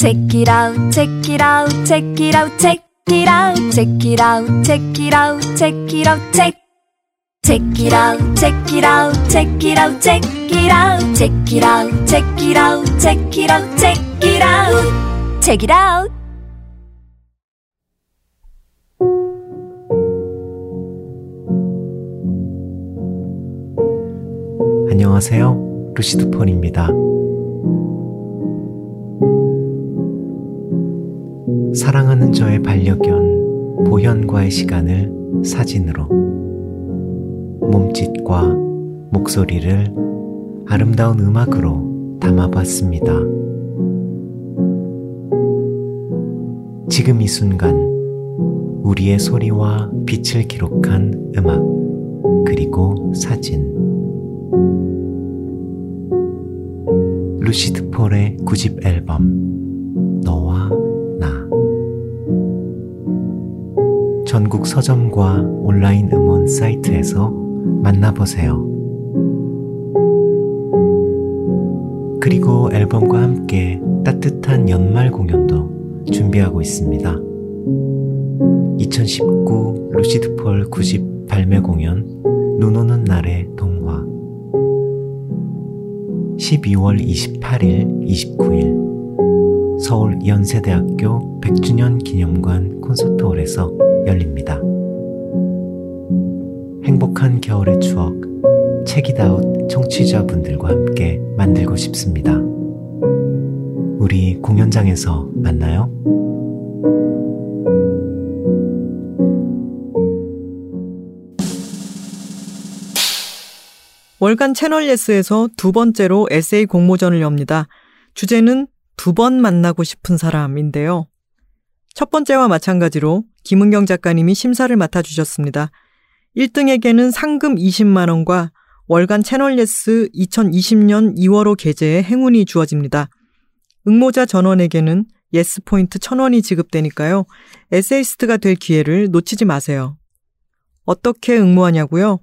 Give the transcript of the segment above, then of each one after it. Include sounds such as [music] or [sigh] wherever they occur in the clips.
Check it out, check it out, check it out, check it out, check it out, check it out, check it out, check. Check it out, check it out, check it out, check it out, check it out, check it out, check it out, check it out, check it out. 안녕하세요. 루시드 폰입니다. 사랑하는 저의 반려견 보현과의 시간을 사진으로 몸짓과 목소리를 아름다운 음악으로 담아봤습니다. 지금 이 순간 우리의 소리와 빛을 기록한 음악 그리고 사진 루시드 폴의 구집 앨범 전국 서점과 온라인 음원 사이트에서 만나보세요. 그리고 앨범과 함께 따뜻한 연말 공연도 준비하고 있습니다. 2019 루시드 폴 9집 발매 공연 눈 오는 날의 동화 12월 28일, 29일 서울 연세대학교 100주년 기념관 콘서트홀에서 열립니다. 행복한 겨울의 추억 책이다웃 청취자분들과 함께 만들고 싶습니다. 우리 공연장에서 만나요. 월간 채널 예스에서 두 번째로 에세이 공모전을 엽니다. 주제는 두 번 만나고 싶은 사람인데요. 첫 번째와 마찬가지로 김은경 작가님이 심사를 맡아주셨습니다. 1등에게는 상금 20만원과 월간 채널 예스 2020년 2월호 게재의 행운이 주어집니다. 응모자 전원에게는 예스 포인트 1000원이 지급되니까요. 에세이스트가 될 기회를 놓치지 마세요. 어떻게 응모하냐고요?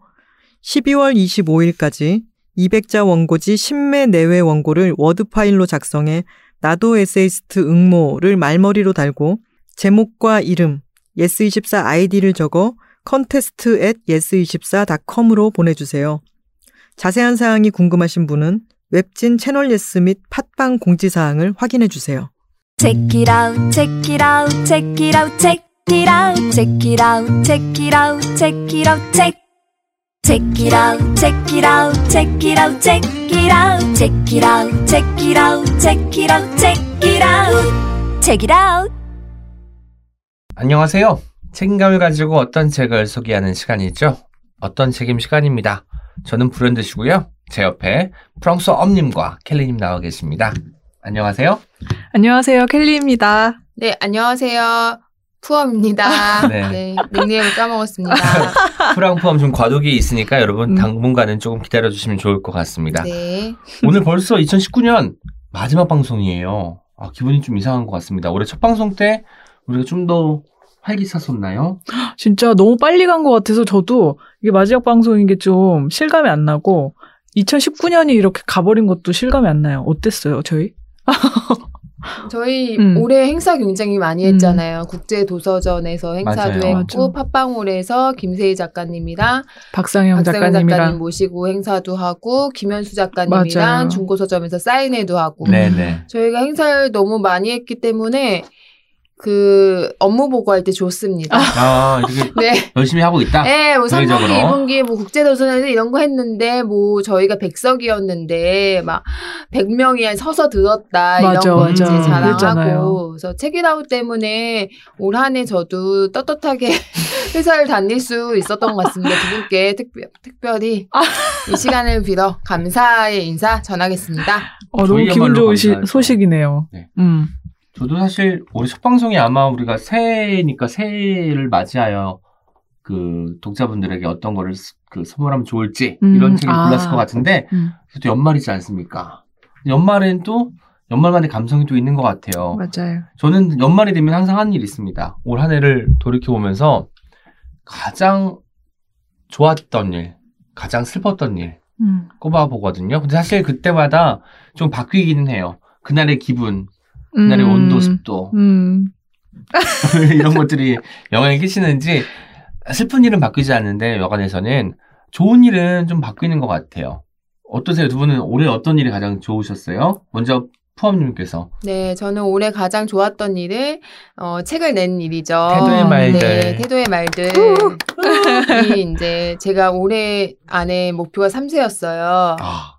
12월 25일까지 200자 원고지 10매 내외 원고를 워드 파일로 작성해 나도 에세이스트 응모를 말머리로 달고 제목과 이름, 예스24 아이디를 적어 contest at yes24.com으로 보내주세요. 자세한 사항이 궁금하신 분은 웹진 채널 예스 및 팟빵 공지사항을 확인해 주세요. Check it out, check it out, check it out, check it out, check it out, check it out, check it out, check. Check it out, check it out, check it out, check it out, check it out, check it out, check it out, check it out, check it out. 안녕하세요. 책임감을 가지고 어떤 책을 소개하는 시간이죠. 어떤 책임 시간입니다. 저는 브랜드시고요. 제 옆에 프랑스 엄님과 켈리님 나와 계십니다. 안녕하세요. 안녕하세요. 켈리입니다. 네, 안녕하세요. 푸엄입니다. [laughs] 네. 네. 닉네임을 까먹었습니다. [laughs] 프랑 푸엄 좀 과도기 있으니까 여러분 당분간은 조금 기다려 주시면 좋을 것 같습니다. 네. 오늘 벌써 2019년 마지막 방송이에요. 아, 기분이 좀 이상한 것 같습니다. 올해 첫 방송 때 우리가 좀 더 활기찼었나요? [gasps] 진짜 너무 빨리 간 것 같아서 저도 이게 마지막 방송인 게 좀 실감이 안 나고 2019년이 이렇게 가버린 것도 실감이 안 나요. 어땠어요, 저희? [laughs] 저희 음. 올해 행사 굉장히 많이 했잖아요. 국제 도서전에서 행사도 맞아요. 했고 맞아. 팟빵홀에서 김세희 작가님이랑 박상영 작가님이랑 작가님 모시고 행사도 하고 김현수 작가님이랑 맞아요. 중고서점에서 사인회도 하고 네네. 저희가 행사를 너무 많이 했기 때문에 그 업무 보고할 때 좋습니다. 아, 이렇게 [laughs] 네. 열심히 하고 있다? 네, 뭐 3분기, 저희적으로. 2분기 뭐 국제 도서관에서 이런 거 했는데 뭐 저희가 100석이었는데 막 100명이 서서 들었다 맞아, 이런 거 맞아. 이제 그랬잖아요. 자랑하고 그래서 책이라우 때문에 올 한해 저도 떳떳하게 [laughs] 회사를 다닐 수 있었던 것 같습니다. 두 분께 특별, 특별히 이 시간을 빌어 감사의 인사 전하겠습니다. 어, 너무 기분 좋으신 감사하죠. 소식이네요. 네. 음. 저도 사실 올해 첫 방송이 아마 우리가 새해니까 새해를 맞이하여 그 독자분들에게 어떤 거를 스- 그 선물하면 좋을지 음, 이런 책을 아. 골랐을 것 같은데 음. 또 연말이지 않습니까? 연말엔 또 연말만의 감성이 또 있는 것 같아요. 맞아요. 저는 연말이 되면 항상 하는 일이 있습니다. 올 한 해를 돌이켜 보면서 가장 좋았던 일, 가장 슬펐던 일 음. 꼽아 보거든요. 근데 사실 그때마다 좀 바뀌기는 해요. 그날의 기분, 그 날의 음. 온도, 습도 음. [laughs] 이런 것들이 영향을 끼치는지 슬픈 일은 바뀌지 않는데 여간에서는 좋은 일은 좀 바뀌는 것 같아요. 어떠세요? 두 분은 올해 어떤 일이 가장 좋으셨어요? 먼저 푸엄님께서 네, 저는 올해 가장 좋았던 일은 어, 책을 낸 일이죠. 태도의 말들. 네, 태도의 말들. 이 이제 제가 올해 안에 목표가 3세였어요. 아,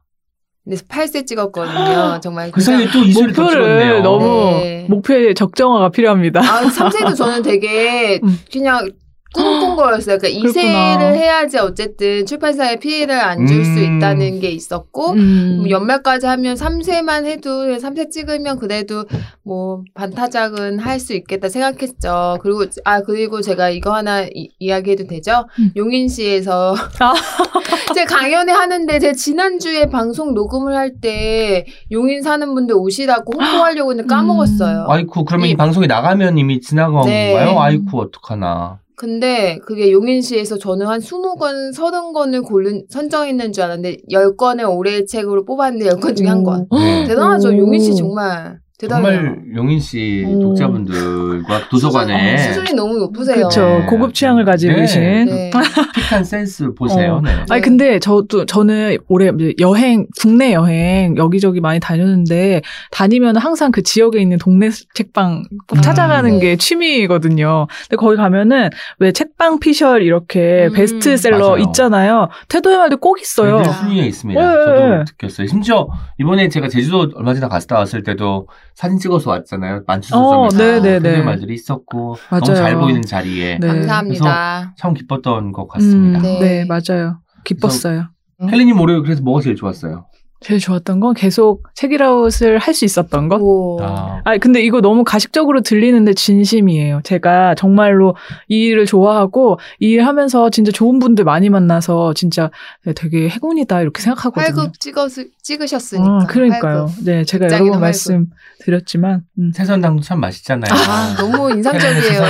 근데 8세 찍었거든요. 정말 그 사이에 또 이슬을 더 목표를 찍었네요. 너무 네. 목표에 적정화가 필요합니다. 아, 3세도 저는 되게 [laughs] 음. 그냥 꿈꾼 거였어요. 그러니까 그렇구나. 2세를 해야지 어쨌든 출판사에 피해를 안 줄수 음. 있다는 게 있었고 음. 뭐 연말까지 하면 3세만 해도 3세 찍으면 그래도 뭐 반타작은 할 수 있겠다 생각했죠. 그리고 아 그리고 제가 이거 하나 이, 이야기해도 되죠? 음. 용인시에서 [laughs] 아. 제 강연회 하는데 제 지난주에 방송 녹음을 할 때 용인 사는 분들 오시라고 홍보하려고 했는데 까먹었어요. 아이쿠 그러면 이, 이- 방송이 나가면 이미 지나간 네. 건가요? 아이쿠 어떡하나. 근데 그게 용인시에서 저는 한 20권, 30권을 고른, 선정했는 줄 알았는데 10권을 올해의 책으로 뽑았는데 10권 중에 한 권. 네. 대단하죠. 오. 용인시 정말 대단해요. 정말 용인 씨 오. 독자분들과 도서관에 수준, 수준이 너무 높으세요. 그렇죠. 네. 고급 취향을 가지고 네. 계신. 네. 픽한 센스 보세요. 어. 네. 아니 근데 저도 저는 올해 여행 국내 여행 여기저기 많이 다녔는데 다니면 항상 그 지역에 있는 동네 책방 꼭 음. 찾아가는 네. 게 취미거든요. 근데 거기 가면은 왜 책방 피셜 이렇게 음. 베스트셀러 맞아요. 있잖아요. 태도의 말도 꼭 있어요. 순위에 있습니다. 네. 저도 느꼈어요. 심지어 이번에 제가 제주도 얼마 전에 갔다 왔을 때도 사진 찍어서 왔잖아요. 어, 만추소점에서 네네네. 그런 말들이 있었고 맞아요. 너무 잘 보이는 자리에 네. 감사합니다. 참 기뻤던 것 같습니다. 음, 네. 네. 맞아요. 기뻤어요. 헬리님 올해 그래서 뭐가 제일 좋았어요? 제일 좋았던 건 계속 책이라웃을 할 수 있었던 것. 오. 아, 아, 근데 이거 너무 가식적으로 들리는데 진심이에요. 제가 정말로 이 일을 좋아하고 이 일 하면서 진짜 좋은 분들 많이 만나서 진짜 되게 행운이다 이렇게 생각하거든요. 활극 찍었, 찍으셨으니까. 아, 그러니까요. 활극. 네, 제가 여러 번 말씀드렸지만 음. 새선당도 참 맛있잖아요. 아, 너무 인상적이에요.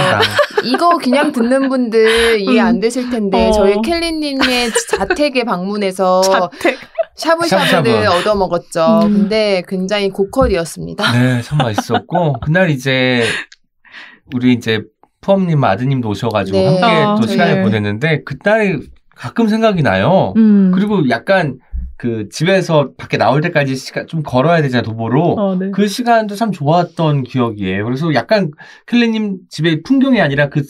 이거 그냥 듣는 분들 이해 안 되실 텐데 어. 저희 켈리님의 자택에 방문해서 [laughs] 자택. 샤브샤브를 샤브샤브. 얻어 먹었죠. 음. 근데 굉장히 고퀄이었습니다. 네, 참 맛있었고 [laughs] 그날 이제 우리 이제 푸엄님 아드님도 오셔가지고 네. 함께 아, 또 네. 시간을 보냈는데 그날이 가끔 생각이 나요. 음. 그리고 약간 그 집에서 밖에 나올 때까지 시간 좀 걸어야 되잖아요 도보로. 어, 네. 그 시간도 참 좋았던 기억이에요. 그래서 약간 켈리님 집의 풍경이 아니라 그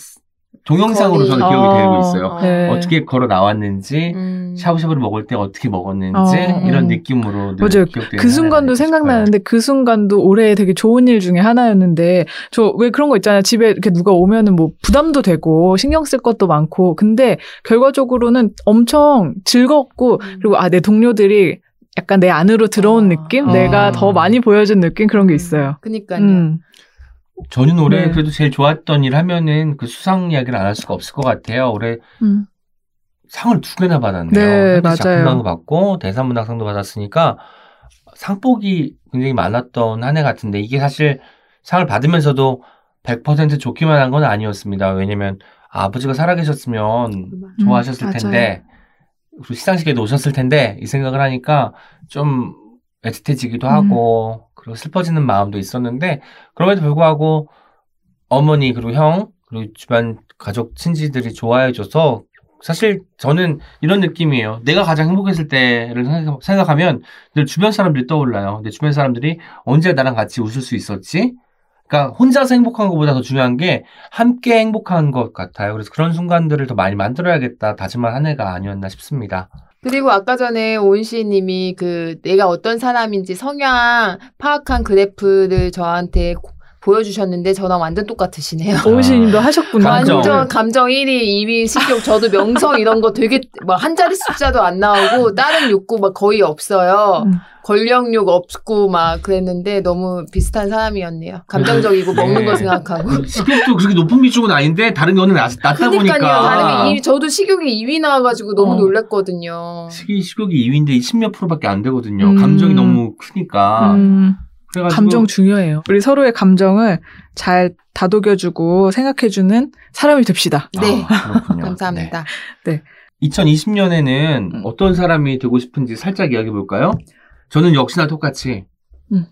동영상으로 거리. 저는 기억이 어. 되고 있어요. 네. 어떻게 걸어 나왔는지 음. 샤브샤브를 먹을 때 어떻게 먹었는지 어, 이런 음. 느낌으로 늘 맞아요. 그 순간도 생각나는데 그 순간도 올해 되게 좋은 일 중에 하나였는데 저 왜 그런 거 있잖아요. 집에 이렇게 누가 오면은 뭐 부담도 되고 신경 쓸 것도 많고 근데 결과적으로는 엄청 즐겁고 그리고 아 내 동료들이 약간 내 안으로 들어온 아. 느낌, 아. 내가 더 많이 보여준 느낌 그런 게 있어요. 그니까요. 음. 저는 올해 네. 그래도 제일 좋았던 일 하면은 그 수상 이야기를 안 할 수가 없을 것 같아요. 올해 음. 상을 두 개나 받았네요. 네, 맞아요. 작품상도 받고 대산문학상도 받았으니까 상복이 굉장히 많았던 한 해 같은데 이게 사실 상을 받으면서도 100% 좋기만 한 건 아니었습니다. 왜냐면 아버지가 살아계셨으면 좋아하셨을 음, 텐데 그리고 시상식에도 오셨을 텐데 이 생각을 하니까 좀 애틋해지기도 음. 하고 그리고 슬퍼지는 마음도 있었는데 그럼에도 불구하고 어머니 그리고 형 그리고 주변 가족 친지들이 좋아해줘서 사실 저는 이런 느낌이에요. 내가 가장 행복했을 때를 생각- 생각하면 늘 주변 사람들이 떠올라요. 내 주변 사람들이 언제 나랑 같이 웃을 수 있었지? 그러니까 혼자서 행복한 것보다 더 중요한 게 함께 행복한 것 같아요. 그래서 그런 순간들을 더 많이 만들어야겠다 다짐한 한 해가 아니었나 싶습니다. 그리고 아까 전에 오은씨님이 그 내가 어떤 사람인지 성향 파악한 그래프를 저한테 고- 보여주셨는데 저랑 완전 똑같으시네요. [laughs] 오은시님도 하셨구나. 완전 감정 1위, 2위, 식욕 저도 명성 이런 거 되게 막 한 자리 숫자도 안 나오고 다른 욕구 막 거의 없어요. 음. 권력욕 없고 막 그랬는데 너무 비슷한 사람이었네요. 감정적이고 네. 먹는 거 생각하고. 식욕도 그렇게 높은 비중은 아닌데 다른 거는 낮, 다 그러니까요. 보니까 다른 게 2위, 저도 식욕이 2위 나와가지고 너무 어. 놀랬거든요. 식이 식욕이 2위인데 10몇 프로밖에 안 되거든요. 음. 감정이 너무 크니까. 음, 그래가지고 감정 중요해요. 우리 서로의 감정을 잘 다독여주고 생각해주는 사람이 됩시다. 네. 아. [laughs] 감사합니다. 2020년에는 음. 어떤 사람이 되고 싶은지 살짝 이야기해 볼까요? 저는 역시나 똑같이 음.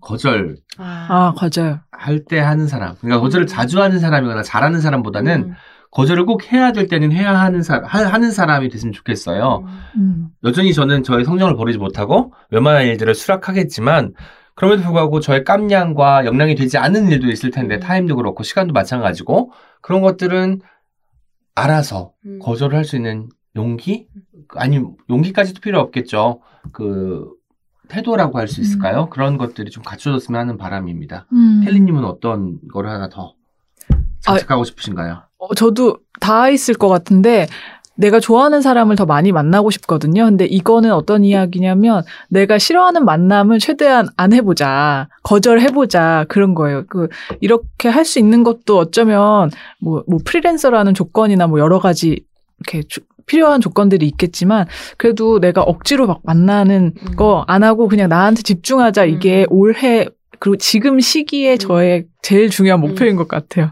거절 아, 맞아요. 할때 하는 사람. 그러니까 거절을 자주 하는 사람이거나 잘하는 사람보다는 음. 거절을 꼭 해야 될 때는 해야 하는 사 하는 사람이 됐으면 좋겠어요. 음. 여전히 저는 저의 성정을 버리지 못하고 웬만한 일들을 수락하겠지만 그럼에도 불구하고 저의 깜냥과 역량이 되지 않는 일도 있을 텐데 음. 타임도 그렇고 시간도 마찬가지고 그런 것들은 알아서 음. 거절을 할 수 있는 용기 아니 용기까지도 필요 없겠죠. 그 태도라고 할 수 있을까요? 그런 것들이 좀 갖춰졌으면 하는 바람입니다. 음. 텔리님은 어떤 걸 하나 더 장착하고 싶으신가요? 어, 저도 다 있을 것 같은데 내가 좋아하는 사람을 더 많이 만나고 싶거든요. 근데 이거는 어떤 이야기냐면 내가 싫어하는 만남을 최대한 안 해보자, 거절해보자 그런 거예요. 그 이렇게 할 수 있는 것도 어쩌면 뭐, 뭐 프리랜서라는 조건이나 뭐 여러 가지 이렇게 주- 필요한 조건들이 있겠지만 그래도 내가 억지로 막 만나는 음. 거안 하고 그냥 나한테 집중하자 이게 음. 올해 그리고 지금 시기에 음. 저의 제일 중요한 목표인 것 같아요.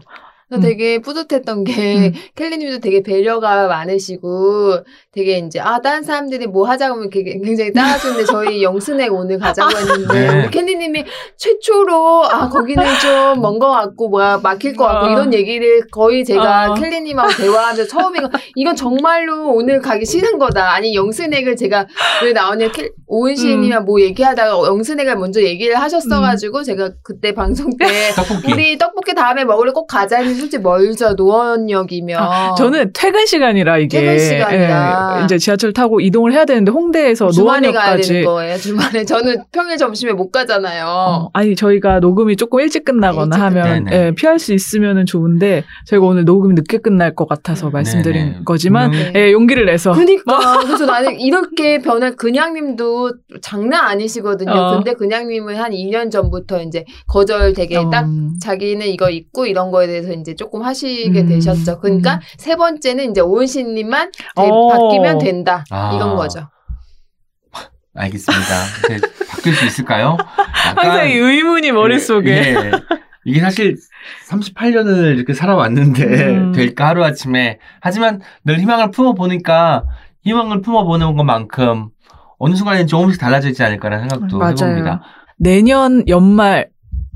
그래서 음. 되게 뿌듯했던 게 음. 켈리님도 되게 배려가 많으시고 되게 이제 아 다른 사람들이 뭐 하자고 하면 되게 굉장히 따라주는데 저희 영순액 오늘 가자고 했는데 네. 우리 켈리님이 최초로 아 거기는 좀먼거 같고 뭐야 막힐 거 같고 아. 이런 얘기를 거의 제가 아. 켈리님하고 대화하면서 처음인 거 이건 정말로 오늘 가기 싫은 거다 아니 영순액을 제가 왜 나오냐 켈 오은 시인이랑 뭐 얘기하다가 영순액을 먼저 얘기를 하셨어가지고 제가 그때 방송 때 떡볶이. 우리 떡볶이 다음에 먹으러 꼭 가자 했는데 솔직히 멀죠 노원역이면 아, 저는 퇴근 시간이라 이게 퇴근 시간이라. 예, 이제 지하철 타고 이동을 해야 되는데 홍대에서 주말에 가야 노원역까지 되는 거예요 주말에 저는 평일 점심에 못 가잖아요 어, 아니 저희가 녹음이 조금 일찍 끝나거나 일찍 하면. 예, 피할 수 있으면은 좋은데 저희가 오늘 녹음이 늦게 끝날 것 같아서 음. 말씀드린 네네. 거지만 음. 예, 용기를 내서 그니까 그래서 나는 이렇게 변할 그냥님도 장난 아니시거든요 어. 근데 그냥님은 한 2년 전부터 이제 거절 되게 어, 딱 자기는 이거 있고 이런 거에 대해서 이제 조금 하시게 음, 되셨죠. 그러니까 음. 세 번째는 이제 오은신님만 어. 바뀌면 된다 아. 이런 거죠. 알겠습니다. 바뀔 수 있을까요? [laughs] 항상 이 의문이 머릿속에 예. 이게 사실 38년을 이렇게 살아왔는데 음. 될까 하루 아침에 하지만 늘 희망을 품어 보니까 희망을 품어 보는 것만큼 어느 순간에 조금씩 달라져 있지 않을까라는 생각도 맞아요. 해봅니다. 내년 연말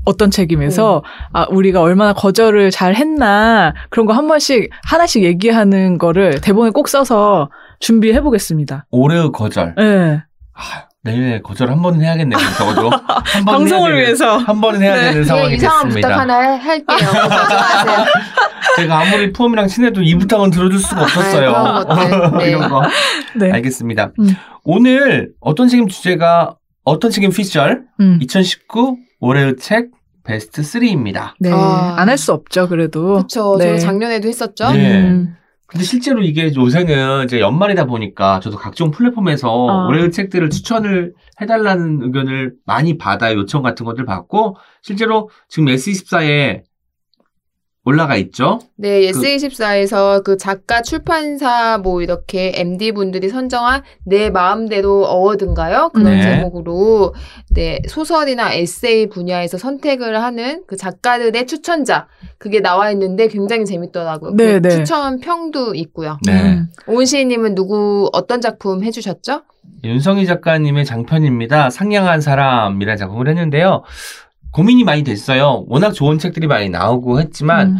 어떤 책임에서 아 우리가 얼마나 거절을 잘 했나 그런 거 한 번씩 하나씩 얘기하는 거를 대본에 꼭 써서 준비해 보겠습니다. 올해의 거절. 예. 아, 내년에 거절 한 번은 해야겠네요. 적어도 [laughs] 한 번은 방송을 해야 되는, 위해서. 한 번은 해야 네. 되는 상황이 이상한 됐습니다. 부탁 하나 할- 할게요. [laughs] 제가 아무리 푸엄이랑 친해도 이 부탁은 들어줄 수가 없었어요. 아, 것들. [laughs] 네. 이런 거. 네. 알겠습니다. 음. 오늘 어떤 책임 주제가 어떤 책임 피셜 음. 2019 올해의 책 베스트 3입니다. 네. 아. 안할 수 없죠, 그래도. 그렇죠. 네. 저 작년에도 했었죠. 네. 음. 근데 실제로 이게 요새는 이제 연말이다 보니까 저도 각종 플랫폼에서 아. 올해의 책들을 추천을 해달라는 의견을 많이 받아요. 요청 같은 것들 받고 실제로 지금 S24에 올라가 있죠. 네, S24에서 그 작가 출판사 뭐 이렇게 MD 분들이 선정한 내 마음대로 어워드인가요? 그런 네. 제목으로 네, 소설이나 에세이 분야에서 선택을 하는 그 작가들의 추천자 그게 나와 있는데 굉장히 재밌더라고요. 네, 그 네. 추천 평도 있고요. 네. 음. 오은시님은 누구 어떤 작품 해 주셨죠? 윤성희 작가님의 장편입니다. 상냥한 사람이라는 작품을 했는데요. 고민이 많이 됐어요. 워낙 좋은 책들이 많이 나오고 했지만 음.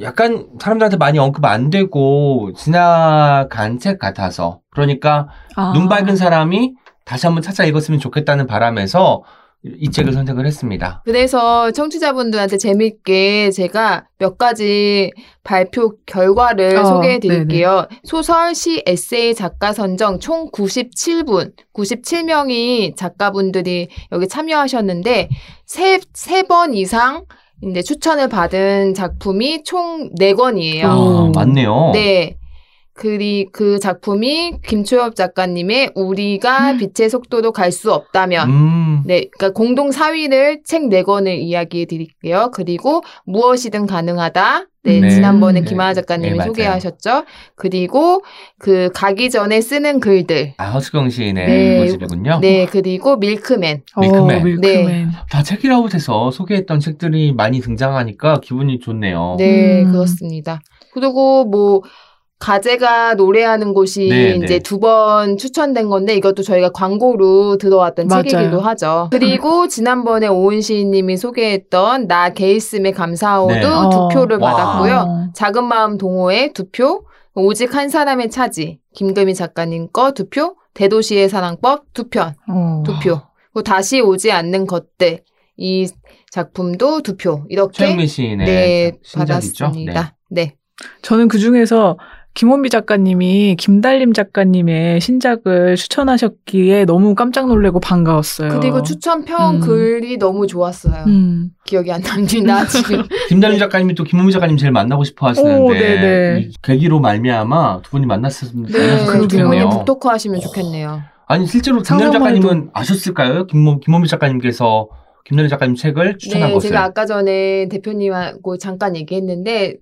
약간 사람들한테 많이 언급 안 되고 지나간 책 같아서 그러니까 아. 눈 밝은 사람이 다시 한번 찾아 읽었으면 좋겠다는 바람에서 이 책을 선택을 했습니다. 그래서 청취자분들한테 재밌게 제가 몇 가지 발표 결과를 어, 소개해 드릴게요. 소설, 시, 에세이 작가 선정 총 97분, 97명이 작가분들이 여기 참여하셨는데 세, 세 번 이상 이제 추천을 받은 작품이 총 4권이에요. 아, 오. 맞네요. 네. 그리 그 작품이 김초엽 작가님의 우리가 빛의 속도로 갈 수 없다면 음, 네, 그러니까 공동 4위를 책 4권을 이야기해 드릴게요. 그리고 무엇이든 가능하다. 네, 네. 지난번에 네. 김하나 작가님이 네. 소개하셨죠. 그리고 그 가기 전에 쓰는 글들. 아, 허수경 시인의 네. 모습이군요. 네, 그리고 밀크맨. 밀크맨. 어, 밀크맨. 다 책이라웃에서 소개했던 책들이 많이 등장하니까 기분이 좋네요. 네, 음. 그렇습니다. 그리고 뭐 가재가 노래하는 곳이 네, 네. 이제 두 번 추천된 건데 이것도 저희가 광고로 들어왔던 맞아요. 책이기도 하죠. 그리고 지난번에 오은 시인님이 소개했던 나 게이슴의 감사호도 네. 두 어. 표를 와. 받았고요. 어. 작은 마음 동호회 두 표, 오직 한 사람의 차지 김금희 작가님 거 두 표, 대도시의 사랑법 두 편, 어. 두 표. 그리고 다시 오지 않는 것들 이 작품도 두 표. 이렇게 시인의 네, 신작이죠. 받았습니다. 네. 저는 그 중에서 김원비 작가님이 김달림 작가님의 신작을 추천하셨기에 너무 깜짝 놀래고 반가웠어요. 그리고 추천평 음. 글이 너무 좋았어요. 음. 기억이 안 납니다, [laughs] 지금. 김달림 작가님이 또 김은미 작가님 제일 만나고 싶어 하시는데 오, 계기로 말미암아 두 분이 만났으면 네, 만났으면 두 분이 좋겠네요. 북토크 하시면 좋겠네요. 아니 실제로 김달림 작가님은 아셨을까요? 김모, 김원미 작가님께서 김달림 작가님 책을 추천한 네, 것을 제가 아까 전에 대표님하고 잠깐 얘기했는데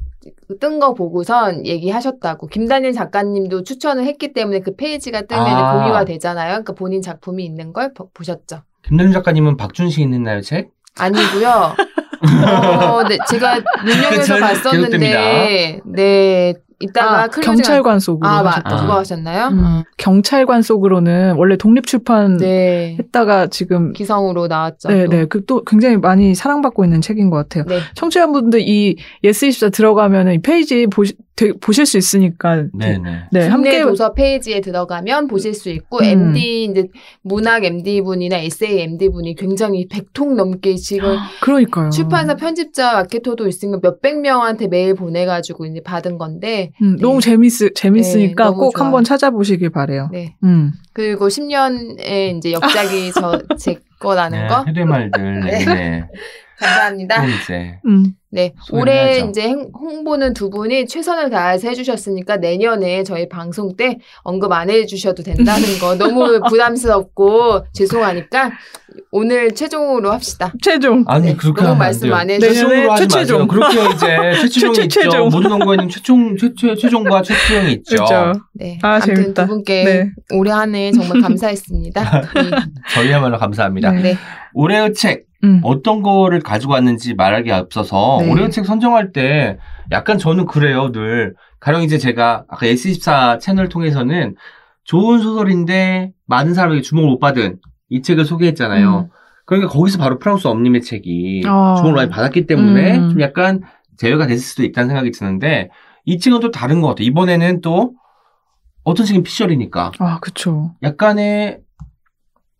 뜬 거 보고선 얘기하셨다고. 김다니엘 작가님도 추천을 했기 때문에 그 페이지가 뜨면 아. 공유가 되잖아요. 그러니까 본인 작품이 있는 걸 보- 보셨죠. 김달님 작가님은 박준 시인 했나요 책? 아니고요. [laughs] 어, 네, 제가 눈여겨서 잘 봤었는데, 네, 이따가 아, 경찰관 속으로 아, 맞, 하셨다. 그거 하셨나요? 음. 어. 경찰관 속으로는 원래 독립 출판 네. 했다가 지금 기성으로 나왔죠. 네, 또. 네. 그 또 굉장히 많이 사랑받고 있는 책인 것 같아요. 네. 청취자분들 이 예스24 들어가면은 이 페이지 보시, 되- 보실 수 있으니까 네네. 네, 국내 함께 도서 페이지에 들어가면 보실 수 있고 음. MD 이제 문학 MD 분이나 에세이 MD 분이 굉장히 100통 넘게 지금 [gasps] 그러니까요. 출판사 편집자 마케터도 있으면 몇백 명한테 메일 보내 가지고 이제 받은 건데 음, 네. 너무 재밌 재밌으니까 네, 너무 꼭 좋아요. 한번 찾아보시길 바래요. 네 음. 그리고 10년의 이제 역작이 저 [laughs] 제 거라는 네, 거 해대 말들 네. [laughs] 네. 감사합니다. 또 이제 음. 네 올해 해야죠. 이제 행- 홍보는 두 분이 최선을 다해서 해주셨으니까 내년에 저희 방송 때 언급 안 해주셔도 된다는 거 너무 [laughs] 부담스럽고 죄송하니까 오늘 최종으로 합시다. 최종. 아니 네, 그렇게 너무 하면 말씀 안안 돼요. 해주셔서 최종으로 하지 최최종. 마세요. 그렇게 이제 [laughs] 최초종이 최- 있죠. 최종. 모든 연구에는 최종 최최 최종과 최초종이 있죠. 그렇죠. 네. 아, 재밌다. 두 분께 네. 올해 한 해 정말 감사했습니다. [laughs] 저희야말로 감사합니다. 네. 네. 올해의 책 음. 어떤 거를 가지고 왔는지 말하기 앞서서 네. 올해의 책 선정할 때 약간 저는 그래요 늘 가령 이제 제가 아까 S24 채널 통해서는 좋은 소설인데 많은 사람에게 주목을 못 받은 이 책을 소개했잖아요. 그러니까 거기서 바로 프랑스 엄님의 책이 아. 주목을 많이 받았기 때문에 음. 좀 약간 제외가 됐을 수도 있다는 생각이 드는데 이 책은 또 다른 것 같아요. 이번에는 또 어떤 책은 피셜이니까 아, 그쵸. 약간의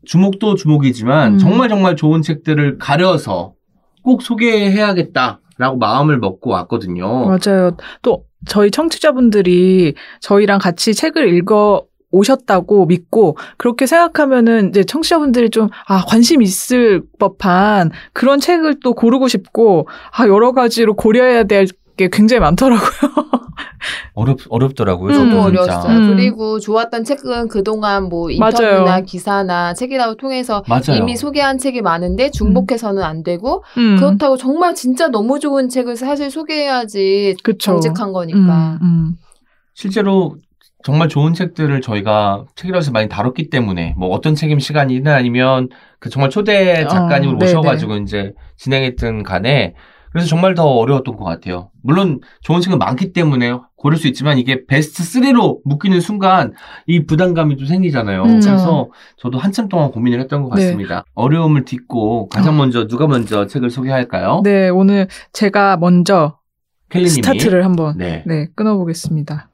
주목도 주목이지만 음. 정말 정말 좋은 책들을 가려서 꼭 소개해야겠다라고 마음을 먹고 왔거든요. 맞아요. 또 저희 청취자분들이 저희랑 같이 책을 읽어 오셨다고 믿고 그렇게 생각하면은 이제 청취자분들이 좀 아 관심 있을 법한 그런 책을 또 고르고 싶고 아 여러 가지로 고려해야 될 게 굉장히 많더라고요. [laughs] 어렵 어렵더라고요. 음. 저도 진짜. 어려웠어요. 음. 그리고 좋았던 책은 그동안 뭐 맞아요. 인터뷰나 기사나 책이라고 통해서 맞아요. 이미 소개한 책이 많은데 중복해서는 안 되고 음. 그렇다고 정말 진짜 너무 좋은 책을 사실 소개해야지 그쵸. 정직한 거니까. 음, 음. 실제로 정말 좋은 책들을 저희가 책이라서 많이 다뤘기 때문에 뭐 어떤 책임 시간이든 아니면 그 정말 초대 작가님을 어, 네네. 모셔가지고 이제 진행했든 간에 그래서 정말 더 어려웠던 것 같아요. 물론 좋은 책은 많기 때문에 고를 수 있지만 이게 베스트 3로 묶이는 순간 이 부담감이 좀 생기잖아요. 음. 그래서 저도 한참 동안 고민을 했던 것 네. 같습니다. 어려움을 딛고 가장 먼저 누가 먼저 책을 소개할까요? 네 오늘 제가 먼저 켈리님이 스타트를 한번 네. 네, 끊어보겠습니다.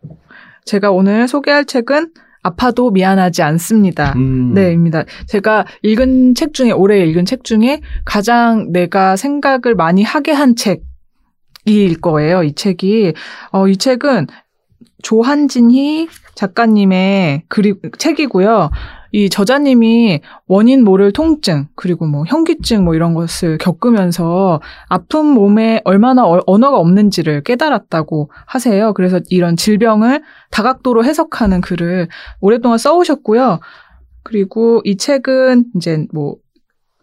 제가 오늘 소개할 책은 아파도 미안하지 않습니다. 음. 네입니다. 제가 읽은 책 중에 올해 읽은 책 중에 가장 내가 생각을 많이 하게 한 책일 거예요. 이 책이 어, 이 책은 조한진희 작가님의 그리 책이고요. 이 저자님이 원인 모를 통증 그리고 뭐 현기증 뭐 이런 것을 겪으면서 아픈 몸에 얼마나 어- 언어가 없는지를 깨달았다고 하세요. 그래서 이런 질병을 다각도로 해석하는 글을 오랫동안 써오셨고요. 그리고 이 책은 이제 뭐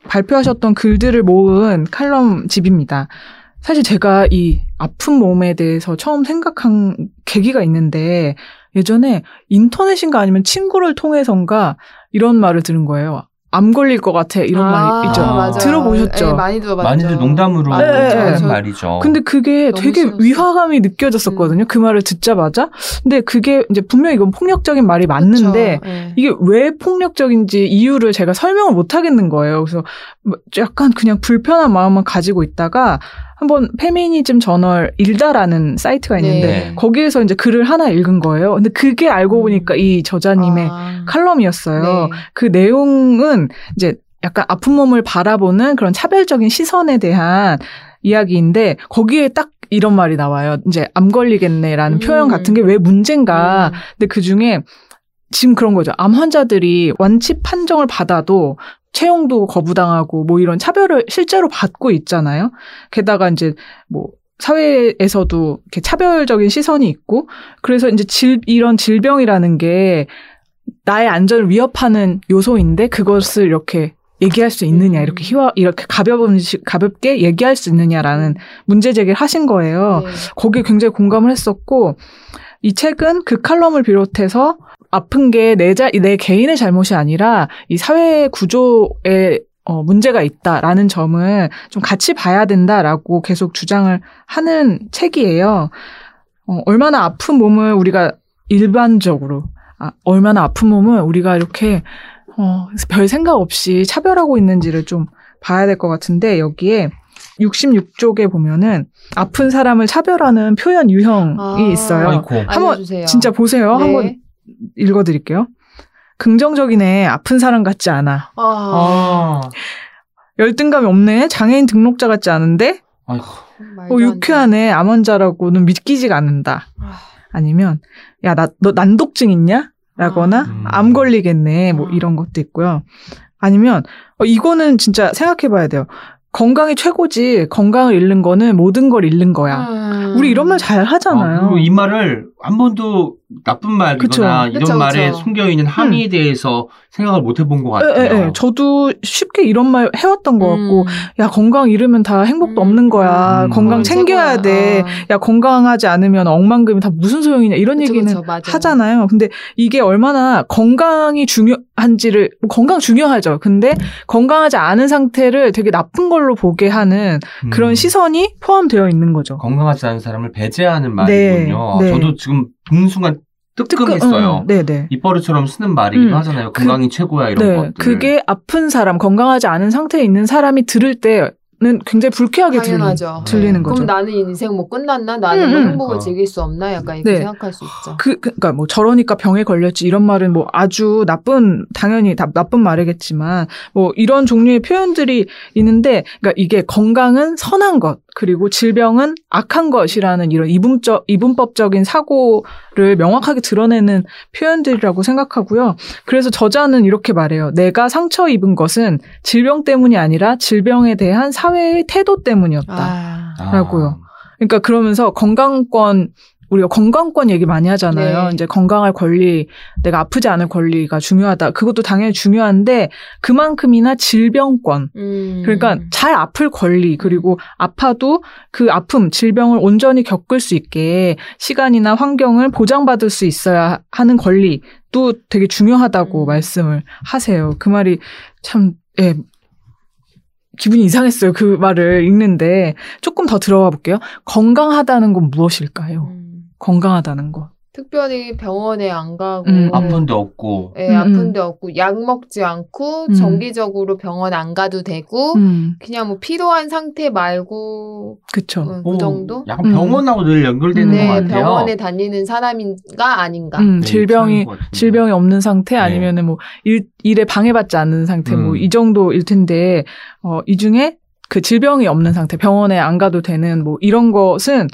발표하셨던 글들을 모은 칼럼 집입니다. 사실 제가 이 아픈 몸에 대해서 처음 생각한 계기가 있는데 예전에 인터넷인가 아니면 친구를 통해선가 이런 말을 들은 거예요. 암 걸릴 것 같아 이런 말 있죠. 맞아요. 들어보셨죠? 네, 많이 들어봤죠. 많이들 농담으로 맞아요. 네, 네, 하는 네. 말이죠. 근데 그게 되게 싫었어. 위화감이 느껴졌었거든요. 그 말을 듣자마자. 근데 그게 이제 분명히 이건 폭력적인 말이 맞는데. 네. 이게 왜 폭력적인지 이유를 제가 설명을 못 하겠는 거예요. 그래서 뭐 약간 그냥 불편한 마음만 가지고 있다가 한번 페미니즘 저널 일다라는 사이트가 있는데 네. 거기에서 이제 글을 하나 읽은 거예요. 근데 그게 알고 보니까 이 저자님의 아. 칼럼이었어요. 네. 그 내용은 이제 약간 아픈 몸을 바라보는 그런 차별적인 시선에 대한 이야기인데 거기에 딱 이런 말이 나와요. 이제 암 걸리겠네라는 음. 표현 같은 게 왜 문제인가. 음. 근데 그 중에 지금 그런 거죠. 암 환자들이 완치 판정을 받아도 채용도 거부당하고 뭐 이런 차별을 실제로 받고 있잖아요. 게다가 이제 뭐 사회에서도 이렇게 차별적인 시선이 있고 그래서 이제 질, 이런 질병이라는 게 나의 안전을 위협하는 요소인데 그것을 이렇게 얘기할 수 있느냐 이렇게 희화 이렇게 가벼운 시- 가볍게 얘기할 수 있느냐라는 문제 제기를 하신 거예요. 네. 거기에 굉장히 공감을 했었고 이 책은 그 칼럼을 비롯해서 아픈 게 내 자, 내 개인의 잘못이 아니라 이 사회 구조에 어, 문제가 있다라는 점을 좀 같이 봐야 된다라고 계속 주장을 하는 책이에요. 어, 얼마나 아픈 몸을 우리가 일반적으로, 아, 얼마나 아픈 몸을 우리가 이렇게, 어, 별 생각 없이 차별하고 있는지를 좀 봐야 될 것 같은데, 여기에 66쪽에 보면은 아픈 사람을 차별하는 표현 유형이 아. 있어요. 아이고. 한번 알려주세요. 진짜 보세요. 네. 한번 읽어드릴게요. 긍정적이네. 아픈 사람 같지 않아. 아. 아, 열등감이 없네. 장애인 등록자 같지 않은데. 아이고. 어. 유쾌하네. 암 환자라고는 믿기지가 않는다. 아. 아니면 야, 나 너 난독증 있냐? 라거나 아. 암 걸리겠네. 뭐 아. 이런 것도 있고요. 아니면 어, 이거는 진짜 생각해 봐야 돼요. 건강이 최고지. 건강을 잃는 거는 모든 걸 잃는 거야. 음. 우리 이런 말 잘 하잖아요. 아, 그리고 이 말을 한 번도 나쁜 말이거나 그쵸. 이런 그쵸, 말에 그쵸. 숨겨 있는 함의에 대해서 생각을 못 해본 것 같아요. 예, 예, 예. 저도 쉽게 이런 말 해왔던 것 같고, 음. 야, 건강 잃으면 다 행복도 음. 없는 거야. 음. 건강 어, 챙겨야 최고야. 돼. 아. 야, 건강하지 않으면 억만금이 다 무슨 소용이냐. 이런 그쵸, 얘기는. 하잖아요. 근데 이게 얼마나 건강이 중요한지를, 건강 중요하죠. 근데 건강하지 않은 상태를 되게 나쁜 걸로 보게 하는 음. 그런 시선이 포함되어 있는 거죠. 건강하지 않은 사람을 배제하는 말이군요. 네. 저도 지금 듣는 순간 뜨끔했어요. 음, 네네. 입버릇처럼 쓰는 말이기도 음. 하잖아요. 그- 건강이 최고야 이런 네. 것들. 그게 아픈 사람, 건강하지 않은 상태에 있는 사람이 들을 때는 굉장히 불쾌하게 들리, 당연하죠. 들 리는 거죠. 그럼 나는 인생 뭐 끝났나? 나는 음, 뭐 음. 행복을 어. 즐길 수 없나? 약간 이렇게 네. 생각할 수 있죠. 그, 그- 그니까 뭐 저러니까 병에 걸렸지 이런 말은 뭐 아주 나쁜, 당연히 다 나쁜 말이겠지만 뭐 이런 종류의 표현들이 있는데 그러니까 이게 건강은 선한 것, 그리고 질병은 악한 것이라는 이런 이분적, 이분법적인 사고를 명확하게 드러내는 표현들이라고 생각하고요. 그래서 저자는 이렇게 말해요. 내가 상처 입은 것은 질병 때문이 아니라 질병에 대한 사회의 태도 때문이었다. 아. 아. 라고요. 그러니까 그러면서 건강권 우리가 건강권 얘기 많이 하잖아요. 네. 이제 건강할 권리, 내가 아프지 않을 권리가 중요하다. 그것도 당연히 중요한데 그만큼이나 질병권. 음. 그러니까 잘 아플 권리 그리고 아파도 그 아픔, 질병을 온전히 겪을 수 있게 시간이나 환경을 보장받을 수 있어야 하는 권리 도 되게 중요하다고 음. 말씀을 하세요. 그 말이 참 예. 기분이 이상했어요. 그 말을 읽는데 조금 더 들어가 볼게요. 건강하다는 건 무엇일까요? 음. 건강하다는 거. 특별히 병원에 안 가고 음, 아픈 데 없고. 예, 음, 아픈 음. 데 없고 약 먹지 않고 음. 정기적으로 병원 안 가도 되고 음, 그냥 뭐 필요한 상태 말고 그쵸. 음, 오, 그 정도? 약간 음. 병원하고 늘 연결되는 음. 것 네, 같아요. 병원에 다니는 사람인가 아닌가. 음, 네, 질병이. 질병이 없는 상태 네. 아니면은 뭐 일, 일에 방해받지 않는 상태 뭐 음. 이 정도일 텐데 어, 이 중에 그 질병이 없는 상태 병원에 안 가도 되는 뭐 이런 것은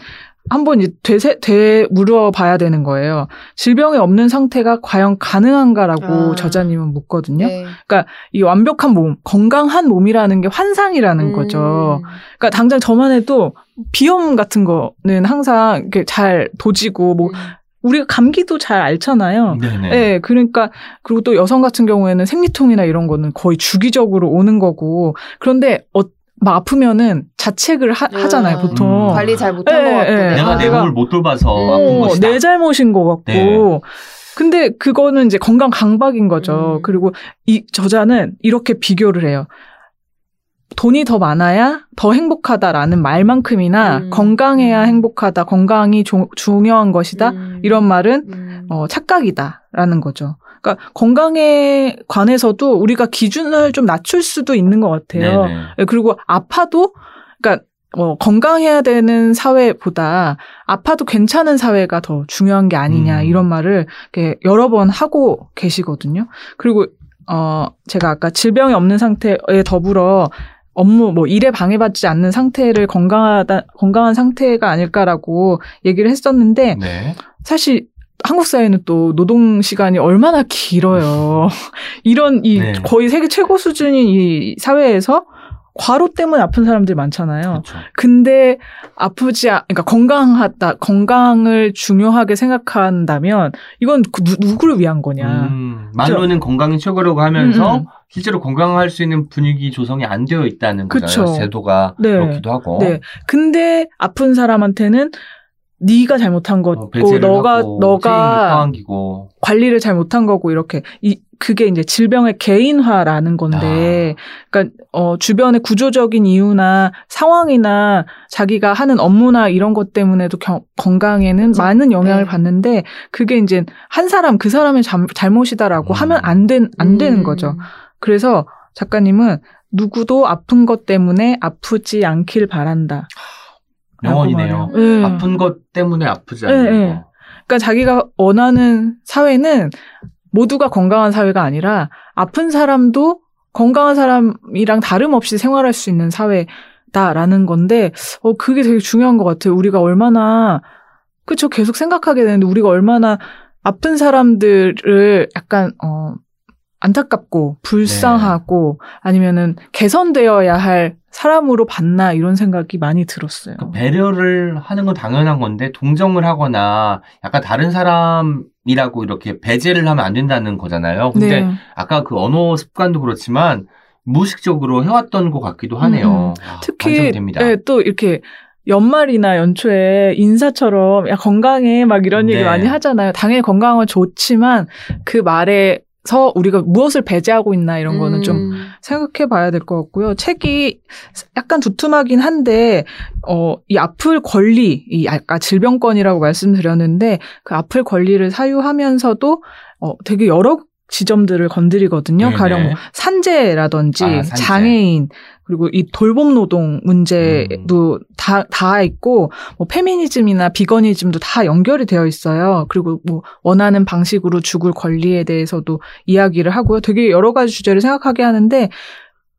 한번 이제 되새, 되 물어 봐야 되는 거예요. 질병이 없는 상태가 과연 가능한가라고 아. 저자님은 묻거든요. 네. 이 완벽한 몸, 건강한 몸이라는 게 환상이라는 음. 거죠. 그러니까 당장 저만 해도 비염 같은 거는 항상 이렇게 잘 도지고 뭐 음. 우리가 감기도 잘 앓잖아요. 네네. 네, 그러니까 그리고 또 여성 같은 경우에는 생리통이나 이런 거는 거의 주기적으로 오는 거고 그런데 어, 막 아프면은 자책을 하, 음, 잖아요 보통. 관리 잘 못한 예, 것 같고. 예. 내가 아, 내 몸을 못 돌봐서 어, 아픈 것이다. 내 잘못인 것 같고. 네. 근데 그거는 이제 건강 강박인 거죠. 음. 그리고 이 저자는 이렇게 비교를 해요. 돈이 더 많아야 더 행복하다라는 말만큼이나 음. 건강해야 음. 행복하다, 건강이 조- 중요한 것이다. 음. 이런 말은 음. 어, 착각이다라는 거죠. 그러니까 건강에 관해서도 우리가 기준을 좀 낮출 수도 있는 것 같아요. 네네. 예, 그리고 아파도 그러니까 어, 건강해야 되는 사회보다 아파도 괜찮은 사회가 더 중요한 게 아니냐 음. 이런 말을 이렇게 여러 번 하고 계시거든요. 그리고 어 제가 아까 질병이 없는 상태에 더불어 업무 뭐 일에 방해받지 않는 상태를 건강하다 건강한 상태가 아닐까라고 얘기를 했었는데 네. 사실 한국 사회는 또 노동 시간이 얼마나 길어요. [laughs] 이런 이 네. 거의 세계 최고 수준인 이 사회에서 과로 때문에 아픈 사람들이 많잖아요. 그렇죠. 근데 아프지 않, 그러니까 건강하다, 건강을 중요하게 생각한다면 이건 그 누, 누구를 위한 거냐. 음, 말로는 건강이 최고라고 하면서 음, 음. 실제로 건강할 수 있는 분위기 조성이 안 되어 있다는 그쵸. 거잖아요. 제도가 네. 그렇기도 하고. 네. 근데 아픈 사람한테는 네가 잘못한 어, 거고 배제를 너가 하고 너가 관리를 잘 못한 거고 이렇게 이 그게 이제 질병의 개인화라는 건데 아. 그러니까 어 주변의 구조적인 이유나 상황이나 자기가 하는 업무나 이런 것 때문에도 겨- 건강에는 그쵸. 많은 영향을 네. 받는데 그게 이제 한 사람 그 사람의 잘, 잘못이다라고 음. 하면 안된안 되는 음. 거죠. 그래서 작가님은 누구도 아픈 것 때문에 아프지 않길 바란다. 명언이네요. 라고 말해요. 네. 아픈 것 때문에 아프지 네, 않는 네. 거. 그러니까 자기가 원하는 사회는 모두가 건강한 사회가 아니라 아픈 사람도 건강한 사람이랑 다름없이 생활할 수 있는 사회다라는 건데 어 그게 되게 중요한 것 같아요. 우리가 얼마나 그쵸 계속 생각하게 되는데 우리가 얼마나 아픈 사람들을 약간 어 안타깝고 불쌍하고 아니면은 개선되어야 할 사람으로 봤나 이런 생각이 많이 들었어요. 그러니까 배려를 하는 건 당연한 건데 동정을 하거나 약간 다른 사람이라고 이렇게 배제를 하면 안 된다는 거잖아요. 근데 네. 아까 그 언어 습관도 그렇지만 무의식적으로 해왔던 것 같기도 하네요. 아, 특히. 예, 또 이렇게 연말이나 연초에 인사처럼 야 건강해 막 이런 얘기 네. 많이 하잖아요. 당연히 건강은 좋지만 그 말에 서 우리가 무엇을 배제하고 있나 이런 거는 좀 음. 생각해 봐야 될 것 같고요. 책이 약간 두툼하긴 한데, 어, 이 아플 권리, 이 아까 질병권이라고 말씀드렸는데, 그 아플 권리를 사유하면서도, 어, 되게 여러 지점들을 건드리거든요. 네네. 가령 뭐 산재라든지 아, 산재. 장애인, 그리고 이 돌봄 노동 문제도 다, 다 있고, 뭐 페미니즘이나 비거니즘도 다 연결이 되어 있어요. 그리고 뭐 원하는 방식으로 죽을 권리에 대해서도 이야기를 하고요. 되게 여러 가지 주제를 생각하게 하는데,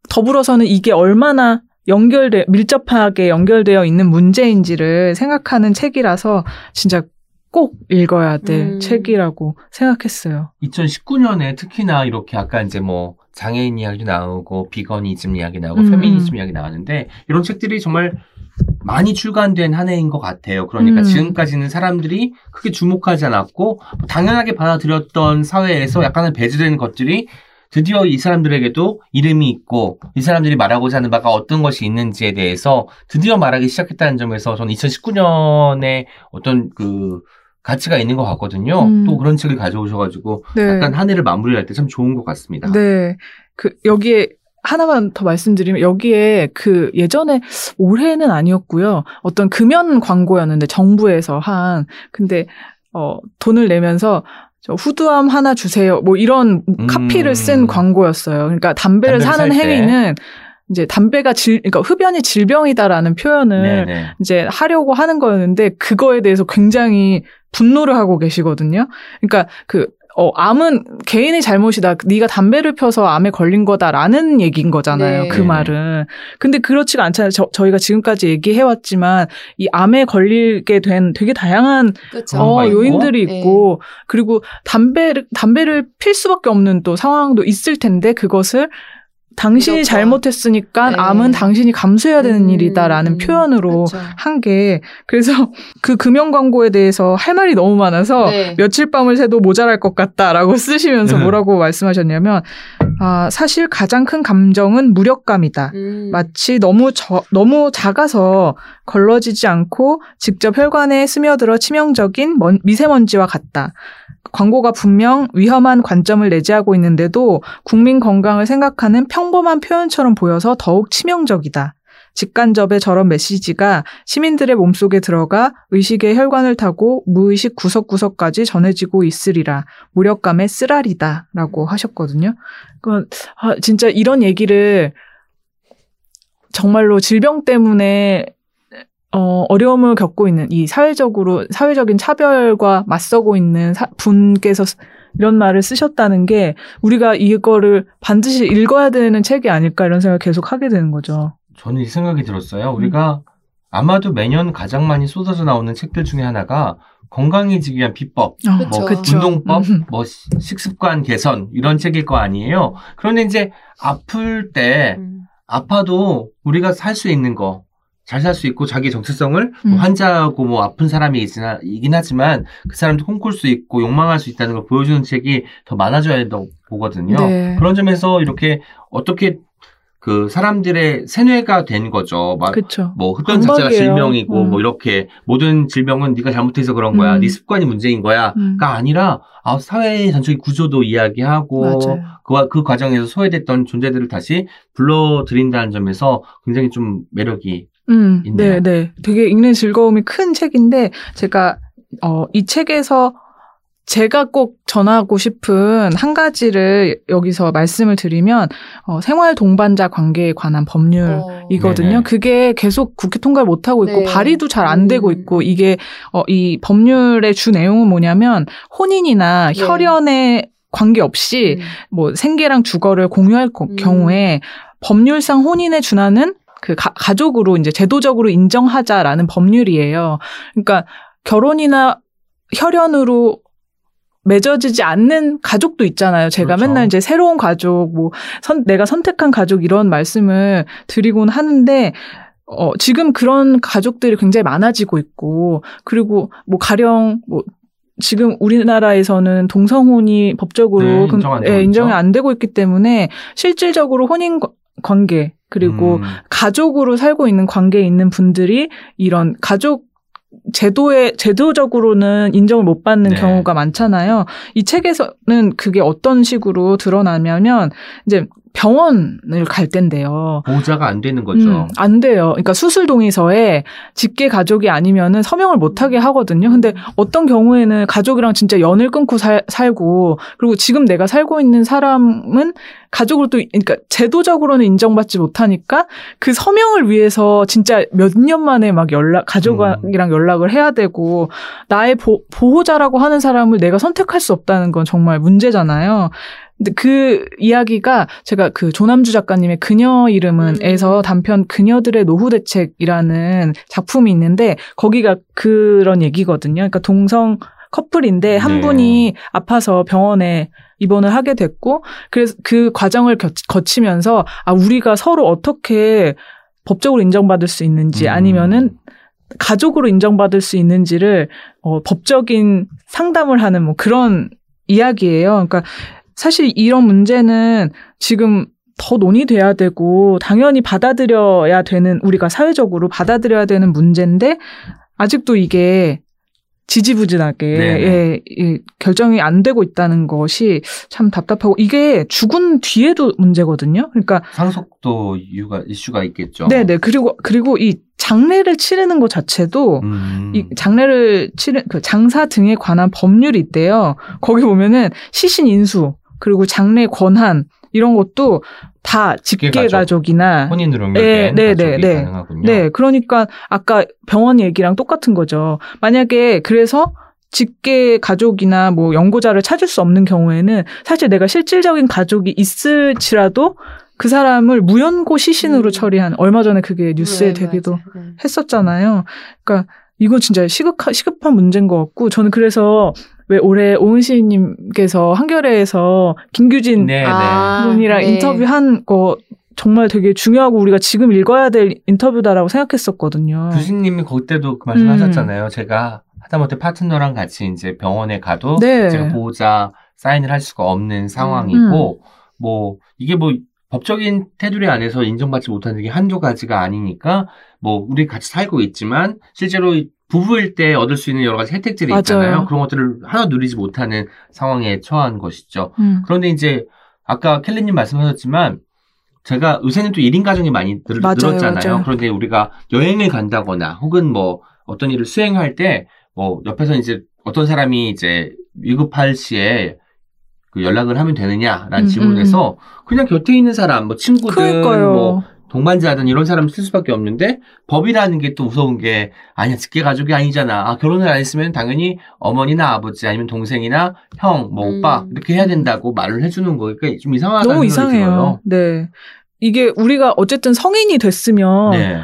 더불어서는 이게 얼마나 연결돼, 밀접하게 연결되어 있는 문제인지를 생각하는 책이라서 진짜 꼭 읽어야 될 음. 책이라고 생각했어요. 2019년에 특히나 이렇게 아까 이제 뭐 장애인 이야기 나오고 비거니즘 이야기 나오고 음. 페미니즘 이야기 나왔는데 이런 책들이 정말 많이 출간된 한 해인 것 같아요. 그러니까 음. 지금까지는 사람들이 크게 주목하지 않았고 뭐 당연하게 받아들였던 사회에서 약간은 배제되는 것들이 드디어 이 사람들에게도 이름이 있고 이 사람들이 말하고자 하는 바가 어떤 것이 있는지에 대해서 드디어 말하기 시작했다는 점에서 저는 2019년에 어떤 그 가치가 있는 것 같거든요. 음. 또 그런 책을 가져오셔가지고 네. 약간 한 해를 마무리할 때 참 좋은 것 같습니다. 네. 그, 여기에 하나만 더 말씀드리면 여기에 그 예전에 올해는 아니었고요. 어떤 금연 광고였는데 정부에서 한 근데 어 돈을 내면서 저 후두암 하나 주세요. 뭐 이런 음. 카피를 쓴 광고였어요. 그러니까 담배를, 담배를 사는 살 때. 행위는 이제 담배가 질 그러니까 흡연이 질병이다라는 표현을 네네. 이제 하려고 하는 거였는데 그거에 대해서 굉장히 분노를 하고 계시거든요. 그러니까 그 어, 암은 개인의 잘못이다. 네가 담배를 펴서 암에 걸린 거다라는 얘기인 거잖아요. 네. 그 말은. 근데 그렇지가 않잖아요. 저, 저희가 지금까지 얘기해 왔지만 이 암에 걸리게 된 되게 다양한. 그런 어, 거 있고. 요인들이 네. 있고 그리고 담배를 담배를 필 수밖에 없는 또 상황도 있을 텐데 그것을 당신이 무조건. 잘못했으니까 네. 암은 당신이 감수해야 되는 음, 일이다라는 음, 표현으로 그쵸. 한게 그래서 [laughs] 그 금연 광고에 대해서 할 말이 너무 많아서 네. 며칠 밤을 새도 모자랄 것 같다라고 [laughs] 쓰시면서 음. 뭐라고 말씀하셨냐면 아 사실 가장 큰 감정은 무력감이다. 음. 마치 너무 저, 너무 작아서 걸러지지 않고 직접 혈관에 스며들어 치명적인 먼- 미세먼지와 같다. 광고가 분명 위험한 관점을 내재하고 있는데도 국민 건강을 생각하는 평범한 표현처럼 보여서 더욱 치명적이다. 직간접의 저런 메시지가 시민들의 몸속에 들어가 의식의 혈관을 타고 무의식 구석구석까지 전해지고 있으리라. 무력감의 쓰라리다. 라고 하셨거든요. 그 아, 진짜 이런 얘기를 정말로 질병 때문에 어, 어려움을 겪고 있는 이 사회적으로 사회적인 차별과 맞서고 있는 사- 분께서 쓰- 이런 말을 쓰셨다는 게 우리가 이거를 반드시 읽어야 되는 책이 아닐까 이런 생각을 계속 하게 되는 거죠. 저는 이 생각이 들었어요. 음. 우리가 아마도 매년 가장 많이 쏟아져 나오는 책들 중에 하나가 건강해지기 위한 비법, 그쵸. 뭐 그쵸. 운동법, 음. 뭐 시- 식습관 개선 이런 책일 거 아니에요. 그런데 이제 아플 때 음. 아파도 우리가 살 수 있는 거. 잘 살 수 있고 자기 정체성을 뭐 음. 환자하고 뭐 아픈 사람이 있으나, 이긴 하지만 그 사람도 꿈꿀 수 있고 욕망할 수 있다는 걸 보여주는 책이 더 많아져야 한다고 보거든요. 네. 그런 점에서 이렇게 어떻게 그 사람들의 세뇌가 된 거죠. 막. 뭐 흡연 자체가. 질병이고 음. 뭐 이렇게 모든 질병은 네가 잘못해서 그런 거야. 음. 네 습관이 문제인 거야가 음. 아니라 아, 사회의 전체의 구조도 이야기하고 맞아요. 그, 그 과정에서 소외됐던 존재들을 다시 불러들인다는 점에서 굉장히 좀 매력이 음, 있네요. 네, 네. 되게 읽는 즐거움이 큰 책인데 제가 어, 이 책에서 제가 꼭 전하고 싶은 한 가지를 여기서 말씀을 드리면 어, 생활 동반자 관계에 관한 법률이거든요. 어. 네네. 그게 계속 국회 통과를 못 하고 있고 네. 발의도 잘 안 되고 음. 있고 이게 어, 이 법률의 주 내용은 뭐냐면 혼인이나 네. 혈연에 관계없이 음. 뭐 생계랑 주거를 공유할 거- 음. 경우에 법률상 혼인에 준하는 그 가, 가족으로 이제 제도적으로 인정하자라는 법률이에요. 그러니까 결혼이나 혈연으로 맺어지지 않는 가족도 있잖아요. 제가 그렇죠. 맨날 이제 새로운 가족, 뭐, 선, 내가 선택한 가족 이런 말씀을 드리곤 하는데, 어, 지금 그런 가족들이 굉장히 많아지고 있고, 그리고 뭐 가령, 뭐, 지금 우리나라에서는 동성혼이 법적으로 네, 그- 인정 안 되고 예, 인정이 있죠. 안 되고 있기 때문에 실질적으로 혼인 거- 관계 그리고 음, 가족으로 살고 있는 관계에 있는 분들이 이런 가족 제도에 제도적으로는 인정을 못 받는 네. 경우가 많잖아요. 이 책에서는 그게 어떤 식으로 드러나냐면 이제 병원을 갈 텐데요. 보호자가 안 되는 거죠. 음, 안 돼요. 그러니까 수술 동의서에 직계 가족이 아니면은 서명을 못 하게 하거든요. 근데 어떤 경우에는 가족이랑 진짜 연을 끊고 살, 살고 그리고 지금 내가 살고 있는 사람은 가족으로 또 그러니까 제도적으로는 인정받지 못하니까 그 서명을 위해서 진짜 몇 년 만에 막 연락 가족이랑 연락을 해야 되고 나의 보, 보호자라고 하는 사람을 내가 선택할 수 없다는 건 정말 문제잖아요. 근데 그 이야기가 제가 그 조남주 작가님의 그녀 이름은에서 음. 단편 그녀들의 노후 대책이라는 작품이 있는데 거기가 그런 얘기거든요. 그러니까 동성 커플인데 한 네. 분이 아파서 병원에 입원을 하게 됐고 그래서 그 과정을 겨- 거치면서 아 우리가 서로 어떻게 법적으로 인정받을 수 있는지 음. 아니면은 가족으로 인정받을 수 있는지를 어, 법적인 상담을 하는 뭐 그런 이야기예요. 그러니까 사실 이런 문제는 지금 더 논의돼야 되고 당연히 받아들여야 되는 우리가 사회적으로 받아들여야 되는 문제인데 아직도 이게 지지부진하게. 예, 예, 결정이 안 되고 있다는 것이 참 답답하고 이게 죽은 뒤에도 문제거든요. 그러니까 상속도 이유가 이슈가 있겠죠. 네 네 그리고 그리고 이 장례를 치르는 것 자체도 음. 이 장례를 치른 그 장사 등에 관한 법률이 있대요. 거기 보면은 시신 인수 그리고 장례 권한 이런 것도 다 직계 직계가족. 가족이나 혼인으로 네, 연결된 네, 가족이 네, 네. 가능하군요. 네 그러니까 아까 병원 얘기랑 똑같은 거죠. 만약에 그래서 직계 가족이나 뭐 연고자를 찾을 수 없는 경우에는 사실 내가 실질적인 가족이 있을지라도 그 사람을 무연고 시신으로 음. 처리한 얼마 전에 그게 뉴스에 네, 되기도 맞아요. 네. 했었잖아요. 그러니까 이거 진짜 시급하, 시급한 문제인 것 같고 저는 그래서 왜 올해 오은 시인님께서 한겨레에서 김규진 네, 아, 분이랑 네. 인터뷰한 거 정말 되게 중요하고 우리가 지금 읽어야 될 인터뷰다라고 생각했었거든요. 네. 교수님이 그때도 그 음. 말씀하셨잖아요. 제가 하다못해 파트너랑 같이 이제 병원에 가도 네. 제가 보호자 사인을 할 수가 없는 상황이고 뭐 이게 뭐 법적인 테두리 안에서 인정받지 못하는 게 한두 가지가 아니니까 뭐 우리 같이 살고 있지만 실제로 이 부부일 때 얻을 수 있는 여러 가지 혜택들이 맞아요. 있잖아요. 그런 것들을 하나 누리지 못하는 상황에 처한 것이죠. 음. 그런데 이제 아까 켈리님 말씀하셨지만 제가 요새는 또 1인 가정이 많이 늘, 맞아요, 늘었잖아요. 맞아요. 그런데 우리가 여행을 간다거나 혹은 뭐 어떤 일을 수행할 때 뭐 옆에서 이제 어떤 사람이 이제 위급할 시에 그 연락을 하면 되느냐라는 음, 질문에서 그냥 곁에 있는 사람, 뭐 친구든 그러니까요. 뭐 동반자든 이런 사람 쓸 수밖에 없는데 법이라는 게 또 무서운 게 아니야 직계 가족이 아니잖아. 아, 결혼을 안 했으면 당연히 어머니나 아버지 아니면 동생이나 형, 뭐 음. 오빠 이렇게 해야 된다고 말을 해주는 거니까 좀 이상하다는 너무 이상해요. 들어요. 네. 이게 우리가 어쨌든 성인이 됐으면 네.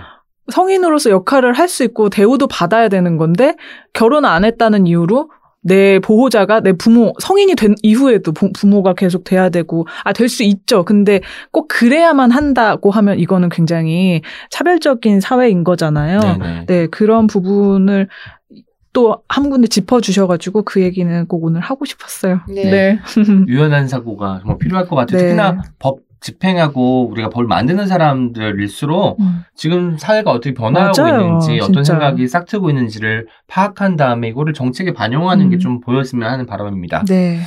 성인으로서 역할을 할 수 있고 대우도 받아야 되는 건데 결혼 안 했다는 이유로 내 보호자가 내 부모 성인이 된 이후에도 부, 부모가 계속 돼야 되고 아 될 수 있죠. 근데 꼭 그래야만 한다고 하면 이거는 굉장히 차별적인 사회인 거잖아요. 네네. 네, 그런 부분을 또한 군데 짚어 주셔가지고 그 얘기는 꼭 오늘 하고 싶었어요. 네. 네. [laughs] 유연한 사고가 정말 필요할 것 같아요. 네. 특히나 법 집행하고 우리가 벌 만드는 사람들일수록 음. 지금 사회가 어떻게 변화하고 맞아요, 있는지 어떤 진짜. 생각이 싹트고 있는지를 파악한 다음에 이거를 정책에 반영하는 음. 게좀 보였으면 하는 바람입니다. 네.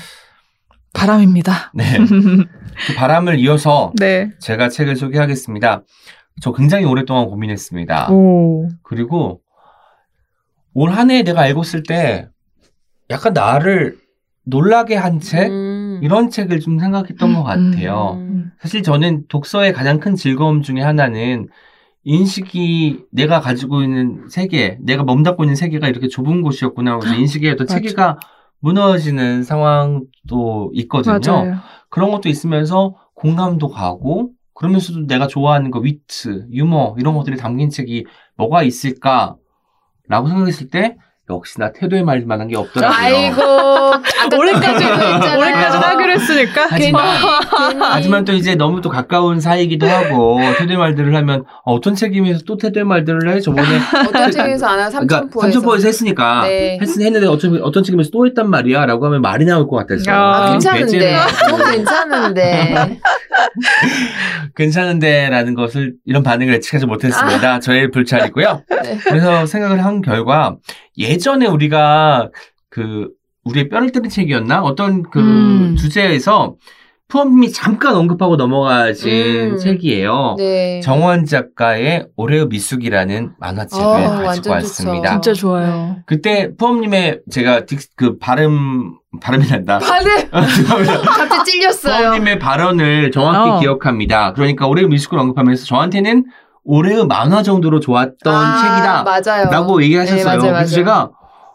바람입니다. 네. [laughs] 그 바람을 이어서 네. 제가 책을 소개하겠습니다. 저 굉장히 오랫동안 고민했습니다. 오. 그리고 올 한해 내가 읽었을 때 약간 나를 놀라게 한 책? 음. 이런 책을 좀 생각했던 것 같아요. 음. 사실 저는 독서의 가장 큰 즐거움 중에 하나는 인식이 내가 가지고 있는 세계, 내가 몸담고 있는 세계가 이렇게 좁은 곳이었구나. 그래서 인식의 어떤. 체계가 무너지는 상황도 있거든요. 맞아요. 그런 것도 있으면서 공감도 가고 그러면서도 내가 좋아하는 거 위트, 유머 이런 것들이 담긴 책이 뭐가 있을까라고 생각했을 때 역시나 태도에 말릴 만한 게 없더라고요. 아이고 올해까지. 올해까지 하기로 했으니까 하지만 하지만 또 이제 너무 또 가까운 사이기도 하고 태도의 말들을 하면 어, 어떤 책임에서 또 태도의 말들을 해 저번에 [laughs] 어떤 책에서 안 하나 그러니까 삼천포에서 삼천포에서 했으니까 네. 했, 했는데 어떤 어떤 책임에서 또 했단 말이야라고 하면 말이 나올 것 같았어요. 아, 아, 좀 괜찮은데 괜찮은데 [laughs] 괜찮은데라는 것을 이런 반응을 예측하지 못했습니다. 저의 불찰이고요. 네. 그래서 생각을 한 결과 예전에 우리가 그 우리의 뼈를 때린 책이었나 어떤 그 음. 주제에서 푸엄님이 잠깐 언급하고 넘어가신 음. 책이에요. 네. 정원 작가의 올해의 미숙이라는 만화책을 어, 가지고 왔습니다. 좋죠. 진짜 좋아요. 그때 푸엄님의 제가 딕, 그 발음 발음이 난다. 발음 [laughs] 죄송합니다. [laughs] 갑자기 찔렸어요. 푸엄님의 발언을 정확히 어. 기억합니다. 그러니까 올해의 미숙을 언급하면서 저한테는 올해의 만화 정도로 좋았던 아, 책이다. 맞아요. 라고 얘기하셨어요. 네, 맞아요, 그래서 맞아요. 제가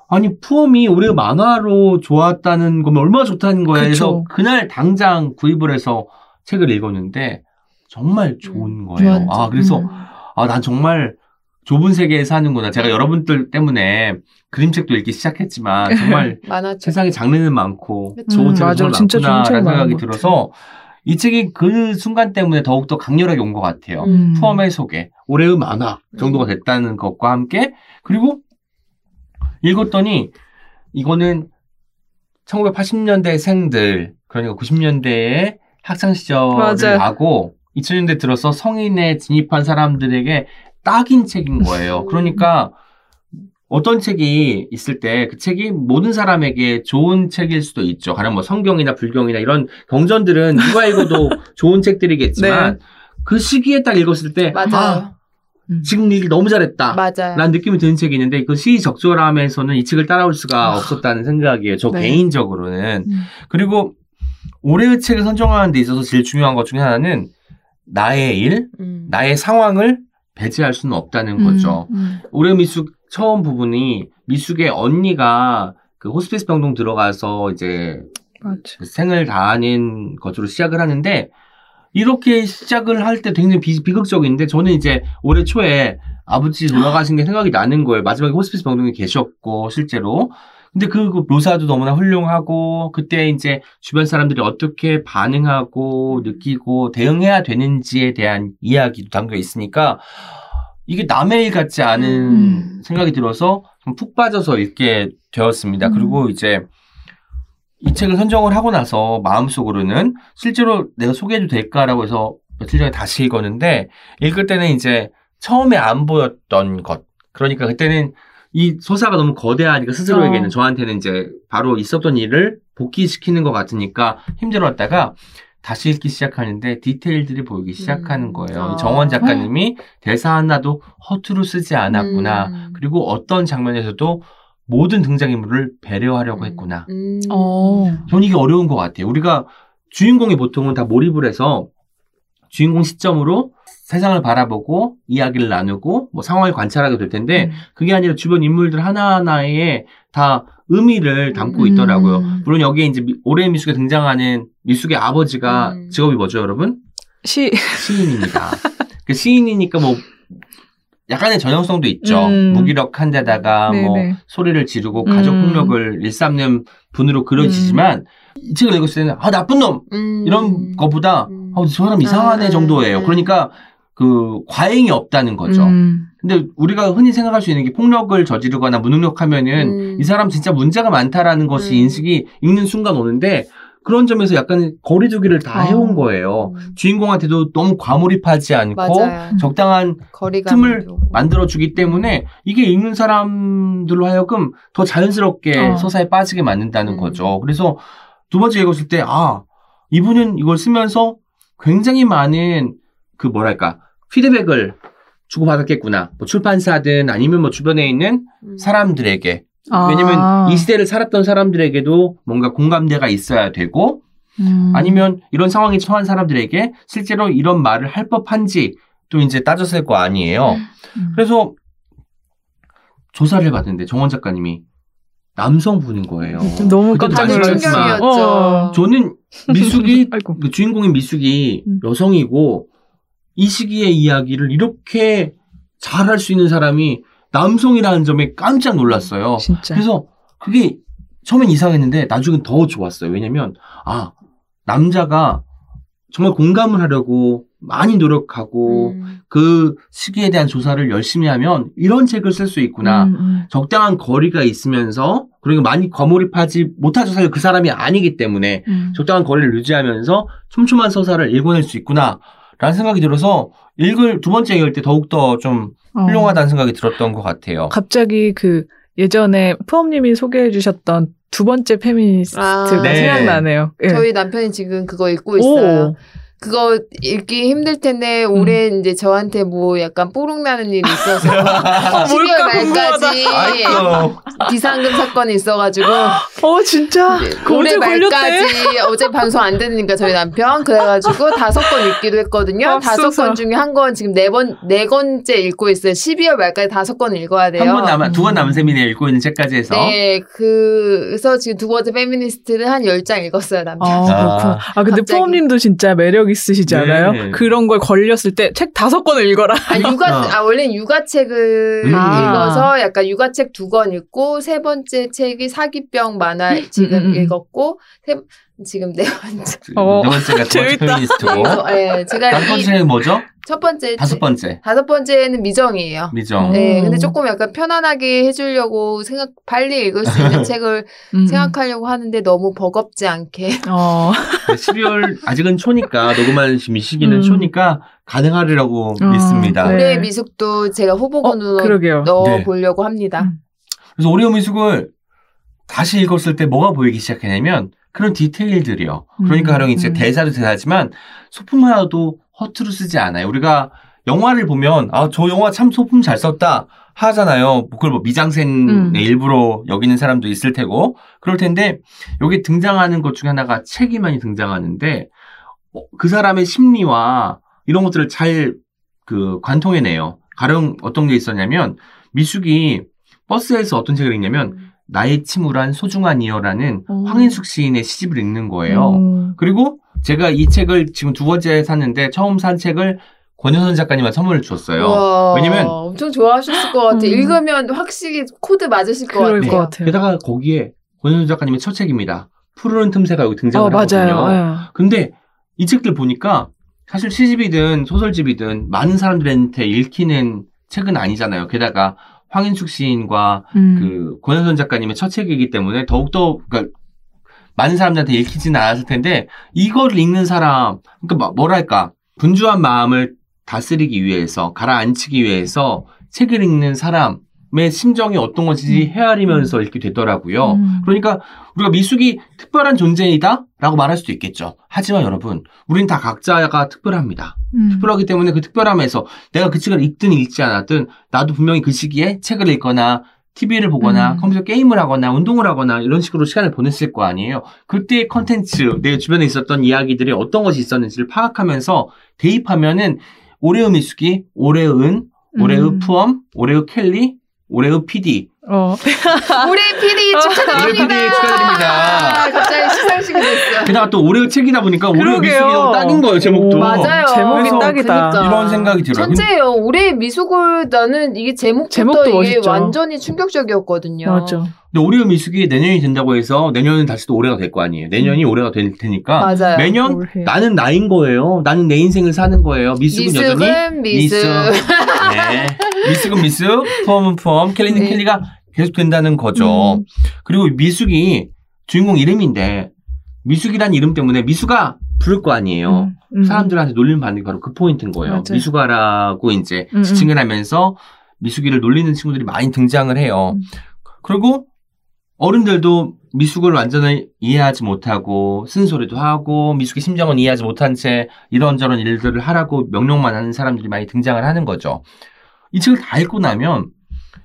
아니 푸엄이 올해 만화로 좋았다는 거면 얼마나 좋다는 거야. 그래서 그쵸. 그날 당장 구입을 해서 책을 읽었는데 정말 좋은 거예요. 좋았죠. 아 그래서 음. 아난 정말 좁은 세계에 사는구나. 제가 여러분들 때문에 그림책도 읽기 시작했지만 [laughs] 정말. 세상에 장르는 많고. 좋은 음, 책이. 정말 책 많구나라는 생각이 것 들어서 이 책이 그 순간 때문에 더욱더 강렬하게 온 것 같아요. 음. 푸엄의 소개, 올해의 만화 정도가 됐다는 것과 함께 그리고 읽었더니 이거는 1980년대 생들 그러니까 90년대의 학창 시절을. 나고 2000년대 들어서 성인에 진입한 사람들에게 딱인 책인 거예요. 음. 그러니까 어떤 책이 있을 때 그 책이 모든 사람에게 좋은 책일 수도 있죠. 가령 뭐 성경이나 불경이나 이런 경전들은 [laughs] 누가 읽어도 좋은 책들이겠지만 그 시기에 딱 읽었을 때 맞아요. 아, 음. 지금 읽기 너무 잘했다. 맞아요. 라는 느낌이 드는 책이 있는데 그 시적절함에서는 이 책을 따라올 수가 없었다는 생각이에요. 저 네. 개인적으로는. 음. 그리고 올해의 책을 선정하는 데 있어서 제일 중요한 것 중에 하나는 나의 일, 음. 나의 상황을 배제할 수는 없다는 거죠. 음, 올해 미숙 처음 부분이 미숙의 언니가 그 호스피스 병동 들어가서 이제 맞아. 생을 다하는 것으로 시작을 하는데 이렇게 시작을 할 때 굉장히 비, 비극적인데 저는 이제 올해 초에 아버지 돌아가신 게 생각이 나는 거예요. 마지막에 호스피스 병동에 계셨고 실제로 근데 그, 그 묘사도 너무나 훌륭하고 그때 이제 주변 사람들이 어떻게 반응하고 느끼고 대응해야 되는지에 대한 이야기도 담겨 있으니까 이게 남의 일 같지 않은 음. 생각이 들어서 좀푹 빠져서 읽게 되었습니다. 음. 그리고 이제 이 책을 선정을 하고 나서 마음속으로는 실제로 내가 소개해도 될까라고 해서 며칠 전에 다시 읽었는데 읽을 때는 이제 처음에 안 보였던 것. 그러니까 그때는 이 소사가 너무 거대하니까 스스로에게는 어. 저한테는 이제 바로 있었던 일을 복귀시키는 것 같으니까 힘들었다가 다시 읽기 시작하는데 디테일들이 보이기 시작하는 음. 거예요. 아. 이 정원 작가님이 대사 하나도 허투루 쓰지 않았구나. 음. 그리고 어떤 장면에서도 모든 등장인물을 배려하려고 음. 했구나. 음. 어. 저는 이게 어려운 것 같아요. 우리가 주인공이 보통은 다 몰입을 해서 주인공 시점으로 세상을 바라보고 이야기를 나누고 뭐 상황을 관찰하게 될 텐데 음. 그게 아니라 주변 인물들 하나하나에 다 의미를 담고 음. 있더라고요. 물론 여기에 이제 미- 올해의 미숙에 등장하는 미숙의 아버지가 음. 직업이 뭐죠, 여러분? 시 시인입니다. 그 시인이니까 뭐 약간의 전형성도 있죠. 음. 무기력한 데다가 뭐 네네. 소리를 지르고 음. 가족 폭력을 일삼는 분으로 그려지지만 이 책을 읽었을 때는 아 나쁜 놈 음. 이런 것보다 음. 어, 저 사람 이상하네 아, 정도예요. 음. 그러니까 그 과잉이 없다는 거죠. 음. 근데 우리가 흔히 생각할 수 있는 게 폭력을 저지르거나 무능력하면은 음. 이 사람 진짜 문제가 많다라는 것이 음. 인식이 읽는 순간 오는데 그런 점에서 약간 거리두기를 다 어. 해온 거예요. 음. 주인공한테도 너무 과몰입하지 않고 맞아요. 적당한 틈을 만들어주기 때문에 이게 읽는 사람들로 하여금 더 자연스럽게 어. 서사에 빠지게 만든다는 음. 거죠. 그래서 두 번째 읽었을 때, 아, 이분은 이걸 쓰면서 굉장히 많은 그 뭐랄까, 피드백을 주고받았겠구나. 뭐 출판사든 아니면 뭐 주변에 있는 음. 사람들에게. 아. 왜냐면 이 시대를 살았던 사람들에게도 뭔가 공감대가 있어야 되고 음. 아니면 이런 상황에 처한 사람들에게 실제로 이런 말을 할 법한지 또 이제 따졌을 거 아니에요. 음. 그래서 조사를 해봤는데 정원 작가님이 남성분인 거예요. 너무 그때도 깜짝 놀랐지만 충격이었죠. 저는 미숙이. [laughs] 그 주인공인 미숙이 음. 여성이고 이 시기의 이야기를 이렇게 잘할 수 있는 사람이 남성이라는 점에 깜짝 놀랐어요. 진짜. 그래서 그게 처음엔 이상했는데 나중엔 더 좋았어요. 왜냐면 아 남자가 정말 공감을 하려고 많이 노력하고 음. 그 시기에 대한 조사를 열심히 하면 이런 책을 쓸 수 있구나. 음, 음. 적당한 거리가 있으면서 그리고 많이 과몰입하지 못하죠. 사실 그 사람이 아니기 때문에 음. 적당한 거리를 유지하면서 촘촘한 서사를 읽어낼 수 있구나. 라는 생각이 들어서 읽을 두 번째 읽을 때 더욱더 좀 어. 훌륭하다는 생각이 들었던 것 같아요. 갑자기 그 예전에 푸엄님이 소개해 주셨던 두 번째 페미니스트가 아. 네. 생각나네요. 예. 저희 남편이 지금 그거 읽고 있어요. 오. 그거 읽기 힘들 텐데 올해 이제 저한테 뭐 약간 뽀록 나는 일이 있어서 12월 [laughs] [laughs] 뭘까 말까지. 비상금 사건이 있어가지고 [laughs] 어 진짜 그 올해. 말까지 어제 방송 안 되니까 저희 남편 그래가지고 다섯 건 읽기도 했거든요. 다섯 건 중에 한건 지금 네 번네 건째 읽고 있어요. 12월 말까지 다섯 건을 읽어야 돼요. 한번 남아, 두번 남은 셈이네, 읽고 있는 책까지 해서. 네, 그래서 지금 두 번째 페미니스트를 한 열 장 읽었어요, 남편. 아, 그렇구나. 아, 근데. 푸엄님도 진짜 매력 있으시지 네. 않아요? 그런 걸 걸렸을 때 책 다섯 권을 읽어라. 아, 육아, 어. 아, 원래 육아책을 음. 읽어서 약간 육아책 두 권 읽고, 세 번째 책이 사기병 만화 지금 음, 음, 음. 읽었고, 세, 지금 네 번째. 어, 네 번째가 재밌다. 페미니스트고. 그래서, 예, 제가 다섯 이 번째는 뭐죠? 첫 번째. 다섯 번째. 다섯 번째는 미정이에요. 미정. 네, 어. 근데 조금 약간 편안하게 해주려고 생각, 빨리 읽을 수 있는 [laughs] 책을 음. 생각하려고 하는데 너무 버겁지 않게. 어. 12월, 아직은 초니까, 녹음하는 이 시기는 음. 초니까 가능하리라고 어, 믿습니다. 네. 올해의 미숙도 제가 후보군으로 어. 넣어보려고 합니다. 음. 그래서 오리오 미숙을 다시 읽었을 때 뭐가 보이기 시작했냐면 그런 디테일들이요. 그러니까 음, 가령 이제 음. 대사도 대사지만 소품 하나도 허투루 쓰지 않아요. 우리가 영화를 보면 아 저 영화 참 소품 잘 썼다 하잖아요. 그걸 뭐 미장센의 음. 일부러 여기는 사람도 있을 테고 그럴 텐데 여기 등장하는 것 중에 하나가 책이 많이 등장하는데 어, 그 사람의 심리와 이런 것들을 잘 그 관통해내요. 가령 어떤 게 있었냐면 미숙이 버스에서 어떤 책을 읽냐면 음. 나의 침울한 소중한 이어라는 오. 황인숙 시인의 시집을 읽는 거예요. 음. 그리고 제가 이 책을 지금 두 번째 샀는데 처음 산 책을 권여선 작가님한테 선물을 주었어요. 우와, 왜냐면- 엄청 좋아하셨을 것 같아. 음. 읽으면 확실히 코드 맞으실 것 그럴 같아요. 것 같아요. 게다가 거기에 권여선 작가님의 첫 책입니다. 푸르른 틈새가 여기 어, 등장을 맞아요. 하거든요. 예. 근데 이 책들 보니까 사실 시집이든 소설집이든 많은 사람들한테 읽히는 책은 아니잖아요. 게다가 황인숙 시인과 음. 그 권여선 작가님의 첫 책이기 때문에 더욱더 그러니까 많은 사람들한테 읽히지는 않았을 텐데 이거를 읽는 사람 그러니까 뭐- 뭐랄까 분주한 마음을 다스리기 위해서 가라앉히기 위해서 책을 읽는 사람 의 심정이 어떤 건지 헤아리면서 읽게 되더라고요. 음. 그러니까 우리가 미숙이 특별한 존재이다라고 말할 수도 있겠죠. 하지만 여러분, 우리는 다 각자가 특별합니다. 음. 특별하기 때문에 그 특별함에서 내가 그 책을 읽든 읽지 않았든 나도 분명히 그 시기에 책을 읽거나 TV를 보거나 음. 컴퓨터 게임을 하거나 운동을 하거나 이런 식으로 시간을 보냈을 거 아니에요. 그때의 컨텐츠, 내 주변에 있었던 이야기들이 어떤 것이 있었는지를 파악하면서 대입하면은 올해의 미숙이, 올해은, 올해의 음. 푸엄, 올해의 켈리, 올해의 PD. 어. [laughs] 우리 PD 축하드립니다. 올해 PD 축하드립니다. 아, 갑자기 시상식이 됐어. 게다가 또 올해의 책이다 보니까 올해의 너무 딱인 거예요, 제목도. 오, 맞아요. 제목이 딱이다. 그러니까. 이런 생각이 들어요. 천재예요. 올해 미숙을 나는 이게 제목부터 제목도 이게 멋있죠. 완전히 충격적이었거든요. 맞죠. 근데 올해의 미숙이 내년이 된다고 해서 내년은 다시 또 올해가 될 거 아니에요. 내년이 올해가 될 테니까 맞아요. 매년 올해. 나는 나인 거예요. 나는 내 인생을 사는 거예요. 미숙은 여전히 미숙은 미숙. [laughs] 네. 미숙은 미숙, 푸엄은 푸엄, 켈리는 네. 켈리가 계속 된다는 거죠. 음. 그리고 미숙이 주인공 이름인데 미숙이란 이름 때문에 미숙아 부를 거 아니에요. 음. 사람들한테 놀림 받는 게 바로 그 포인트인 거예요. 맞아요. 미숙아라고 이제 음, 음. 지칭을 하면서 미숙이를 놀리는 친구들이 많이 등장을 해요. 음. 그리고 어른들도 미숙을 완전히 이해하지 못하고 쓴소리도 하고 미숙의 심정은 이해하지 못한 채 이런저런 일들을 하라고 명령만 하는 사람들이 많이 등장을 하는 거죠. 이 책을 다 읽고 나면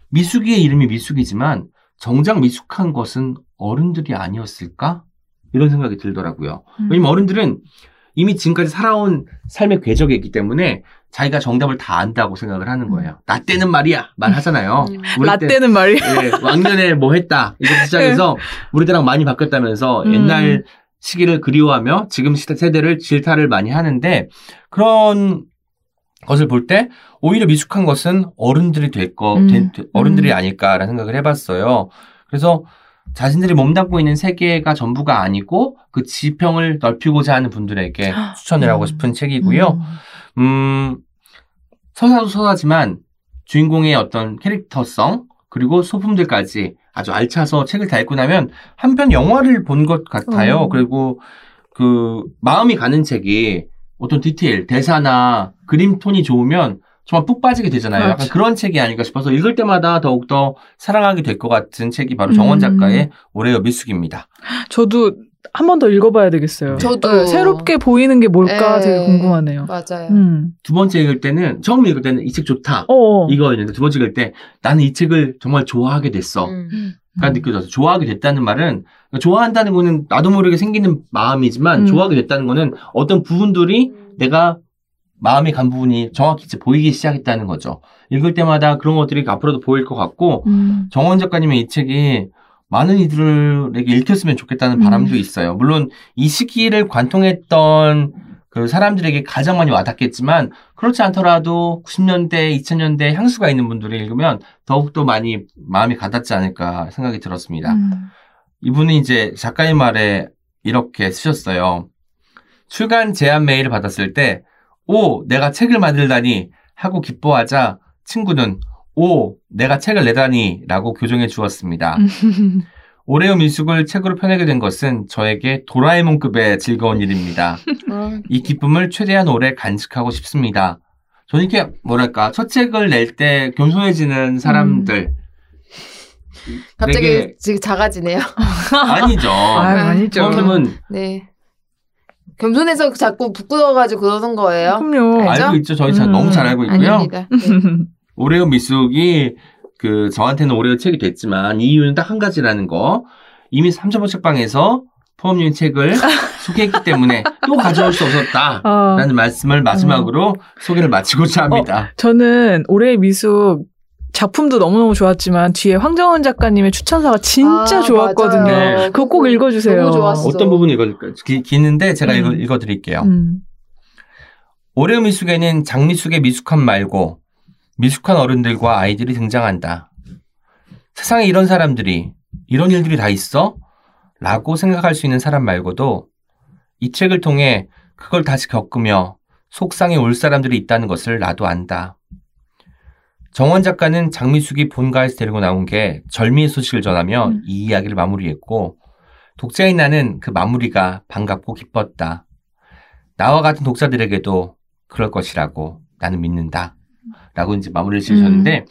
미숙이의 이름이 미숙이지만 정작 미숙한 것은 어른들이 아니었을까? 이런 생각이 들더라고요. 음. 왜냐면 어른들은 이미 지금까지 살아온 삶의 궤적이 있기 때문에 자기가 정답을 다 안다고 생각을 하는 거예요. 나 때는 말이야 말하잖아요. 음. 우리 때 라떼는 말이야. 예, 왕년에 뭐 했다 이거 시작해서 우리 때랑 많이 바뀌었다면서 음. 옛날 시기를 그리워하며 지금 시대 세대를 질타를 많이 하는데 그런 것을 볼 때 오히려 미숙한 것은 어른들이 될 거, 음. 된- 어른들이 음. 아닐까라는 생각을 해봤어요. 그래서 자신들이 몸담고 있는 세계가 전부가 아니고 그 지평을 넓히고자 하는 분들에게 [gasps] 추천을 하고 음. 싶은 책이고요. 음, 서사도 서사지만 주인공의 어떤 캐릭터성 그리고 소품들까지 아주 알차서 책을 다 읽고 나면 한편 영화를 본 것 같아요. 어. 그리고 그 마음이 가는 책이 어떤 디테일, 대사나 그림 톤이 좋으면 정말 푹 빠지게 되잖아요. 약간 맞아. 그런 책이 아닐까 싶어서 읽을 때마다 더욱더 사랑하게 될 것 같은 책이 바로 정원 음. 작가의 올해의 미숙입니다. 저도 한 번 더 읽어봐야 되겠어요. 저도. 네, 새롭게 보이는 게 뭘까 예. 되게 궁금하네요. 맞아요. 음. 두 번째 읽을 때는 처음 읽을 때는 이 책 좋다. 어. 이거였는데 두 번째 읽을 때 나는 이 책을 정말 좋아하게 됐어. 음. 가 느껴져서 좋아하게 됐다는 말은 좋아한다는 거는 나도 모르게 생기는 마음이지만 음. 좋아하게 됐다는 거는 어떤 부분들이 내가 마음에 간 부분이 정확히 이제 보이기 시작했다는 거죠. 읽을 때마다 그런 것들이 앞으로도 보일 것 같고 음. 정원 작가님의 이 책이 많은 이들에게 읽혔으면 좋겠다는 음. 바람도 있어요. 물론 이 시기를 관통했던 그 사람들에게 가장 많이 와닿겠지만 그렇지 않더라도 90년대, 2000년대 향수가 있는 분들이 읽으면 더욱더 많이 마음이 가닿지 않을까 생각이 들었습니다. 음. 이분이 이제 작가님 말에 이렇게 쓰셨어요. 출간 제안 메일을 받았을 때, 오, 내가 책을 만들다니 하고 기뻐하자 친구는 오, 내가 책을 내다니 라고 교정해 주었습니다. 음. 올해의 미숙을 책으로 펴내게 된 것은 저에게 도라에몽급의 즐거운 일입니다. 음. 이 기쁨을 최대한 오래 간직하고 싶습니다. 저는 이렇게 뭐랄까 첫 책을 낼 때 겸손해지는 사람들 갑자기 되게- 지금 작아지네요. [laughs] 아니죠. 아, 아니죠. 처음은 네. 겸손해서 자꾸 부끄러워가지고 그러는 거예요. 그럼요. 알죠? 알고 있죠. 저희 잘 음, 너무 잘 알고 있고요. 아닙니다. 네. [laughs] 오레오 미숙이 그 저한테는 오레오 책이 됐지만 이유는 딱 한 가지라는 거. 이미 3.5 책방에서 포함님 책을 [laughs] 소개했기 때문에 또 가져올 수 없었다라는 아, 말씀을 마지막으로 소개를 마치고자 합니다. 저는 올해의 미숙 작품도 너무너무 좋았지만 뒤에 황정은 작가님의 추천사가 진짜 아, 좋았거든요. 맞아요. 그거 꼭 읽어주세요. 너무 좋았어. 어떤 부분이 읽어줄까요? 기, 기는데 제가 음. 읽어, 읽어 드릴게요. 음. 올해 미숙에는 장미숙의 미숙함 말고 미숙한 어른들과 아이들이 등장한다. 세상에 이런 사람들이, 이런 일들이 다 있어? 라고 생각할 수 있는 사람 말고도 이 책을 통해 그걸 다시 겪으며 속상해 올 사람들이 있다는 것을 나도 안다. 정원 작가는 장미숙이 본가에서 데리고 나온 게 절미의 소식을 전하며 음. 이 이야기를 마무리했고 독자인 나는 그 마무리가 반갑고 기뻤다. 나와 같은 독자들에게도 그럴 것이라고 나는 믿는다. 라고 이제 마무리를 지으셨는데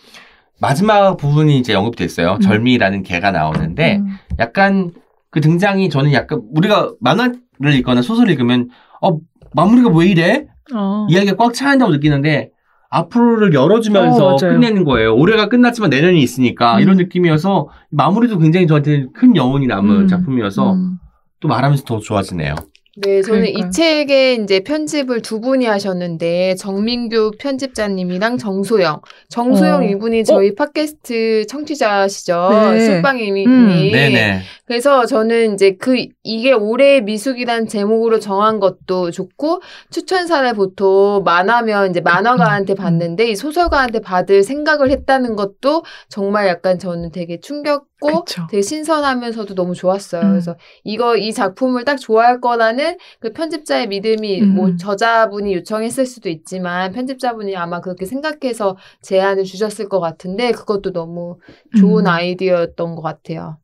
마지막 부분이 이제 언급됐어요. 음. 절미라는 개가 나오는데 음. 약간 그 등장이 저는 약간 우리가 만화를 읽거나 소설을 읽으면 어 마무리가 왜 이래? 어. 이야기가 꽉 차한다고 느끼는데 앞으로를 열어주면서 어. 끝내는 거예요. 올해가 끝났지만 내년이 있으니까 음. 이런 느낌이어서 마무리도 굉장히 저한테 큰 여운이 남은 음. 작품이어서 음. 또 말하면서 더 좋아지네요. 네, 저는 그러니까요. 이 책의 이제 편집을 두 분이 하셨는데 정민규 편집자님이랑 정소영. 정소영 어. 이분이 저희 팟캐스트 청취자시죠. 네. 술빵님이. 음. 네 네. 그래서 저는 이제 그 이게 올해의 미숙이란 제목으로 정한 것도 좋고 추천사를 보통 만화면 이제 만화가한테 받는데 이 소설가한테 받을 생각을 했다는 것도 정말 약간 저는 되게 충격고 그쵸. 되게 신선하면서도 너무 좋았어요. 음. 그래서 이거 이 작품을 딱 좋아할 거라는 그 편집자의 믿음이 음. 뭐 저자분이 요청했을 수도 있지만 편집자분이 아마 그렇게 생각해서 제안을 주셨을 것 같은데 그것도 너무 좋은 음. 아이디어였던 것 같아요.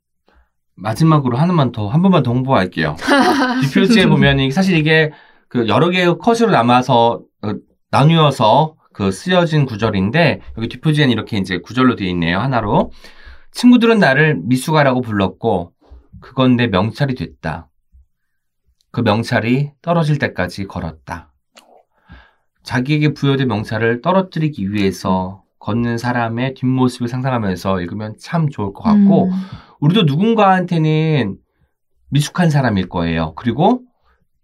마지막으로 하나만 더, 한 번만 더 홍보할게요. [laughs] 뒷표지에 보면 이- 사실 이게 그 여러 개의 컷으로 남아서 어, 나뉘어서 그 쓰여진 구절인데 여기 뒷표지에는 이렇게 이제 구절로 되어 있네요. 하나로. 친구들은 나를 미숙아라고 불렀고 그건 내 명찰이 됐다. 그 명찰이 떨어질 때까지 걸었다. 자기에게 부여된 명찰을 떨어뜨리기 위해서 걷는 사람의 뒷모습을 상상하면서 읽으면 참 좋을 것 같고 음. 우리도 누군가한테는 미숙한 사람일 거예요. 그리고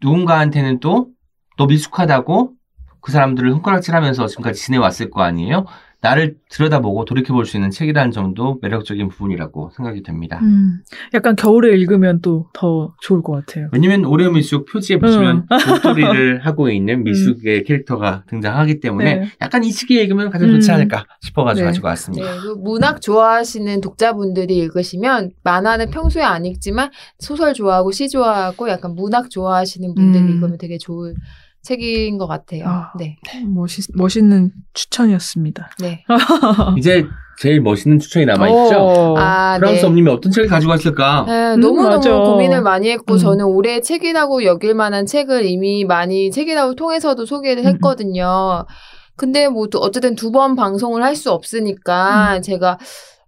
누군가한테는 또 너 미숙하다고 그 사람들을 손가락질하면서 지금까지 지내왔을 거 아니에요. 나를 들여다보고 돌이켜볼 수 있는 책이라는 점도 매력적인 부분이라고 생각이 됩니다. 음. 약간 겨울에 읽으면 또 더 좋을 것 같아요. 왜냐면 올해 미숙 표지에 보시면 [laughs] 목도리를 하고 있는 미숙의 캐릭터가 등장하기 때문에 네. 약간 이 시기에 읽으면 가장 좋지 음. 않을까 싶어가지고 네. 가지고 왔습니다. 네, 그 문학 좋아하시는 독자분들이 읽으시면 만화는 평소에 안 읽지만 소설 좋아하고 시 좋아하고 약간 문학 좋아하시는 분들이 음. 읽으면 되게 좋을 책인 것 같아요. 아. 네, 멋있, 멋있는 추천이었습니다. 네. [laughs] 이제 제일 멋있는 추천이 남아있죠? 어. 아, 프랑스 네. 엄님이 어떤 책을 가지고 왔을까? 네, 음, 너무너무 맞아. 고민을 많이 했고 음. 저는 올해 책이라고 여길 만한 책을 이미 많이 책이라고 통해서도 소개를 음, 음. 했거든요. 근데 뭐또 어쨌든 두 번 방송을 할 수 없으니까 음. 제가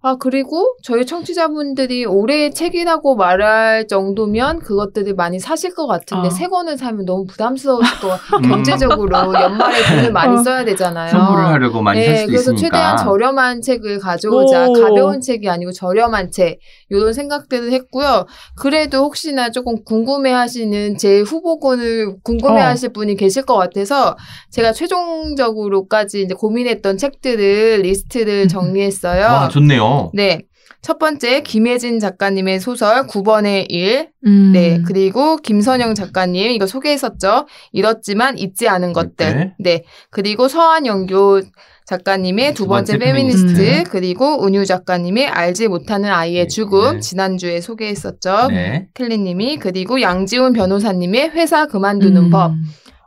아 그리고 저희 청취자분들이 올해의 책이라고 말할 정도면 그것들을 많이 사실 것 같은데 아. 세 권을 사면 너무 부담스러우실 것 같아요. 음. [laughs] 경제적으로 연말에 돈을 많이 어. 써야 되잖아요. 선물을 하려고 많이 살 네, 수도 그래서 있으니까. 최대한 저렴한 책을 가져오자. 오. 가벼운 책이 아니고 저렴한 책. 이런 생각들을 했고요. 그래도 혹시나 조금 궁금해하시는 제 후보군을 궁금해하실 분이 계실 것 같아서 제가 최종적으로까지 이제 고민했던 책들을 리스트를 [laughs] 정리했어요. 와, 좋네요. 네. 첫 번째 김혜진 작가님의 소설 9번의 일. 음. 네. 그리고 김선영 작가님 이거 소개했었죠. 잃었지만 잊지 않은 것들. 네. 네. 그리고 서한영교 작가님의 두 번째, 두 번째 페미니스트, 페미니스트. 그리고 은유 작가님의 알지 못하는 아이의 네. 죽음 네. 지난주에 소개했었죠. 네. 캘리님이 그리고 양지훈 변호사님의 회사 그만두는 음. 법.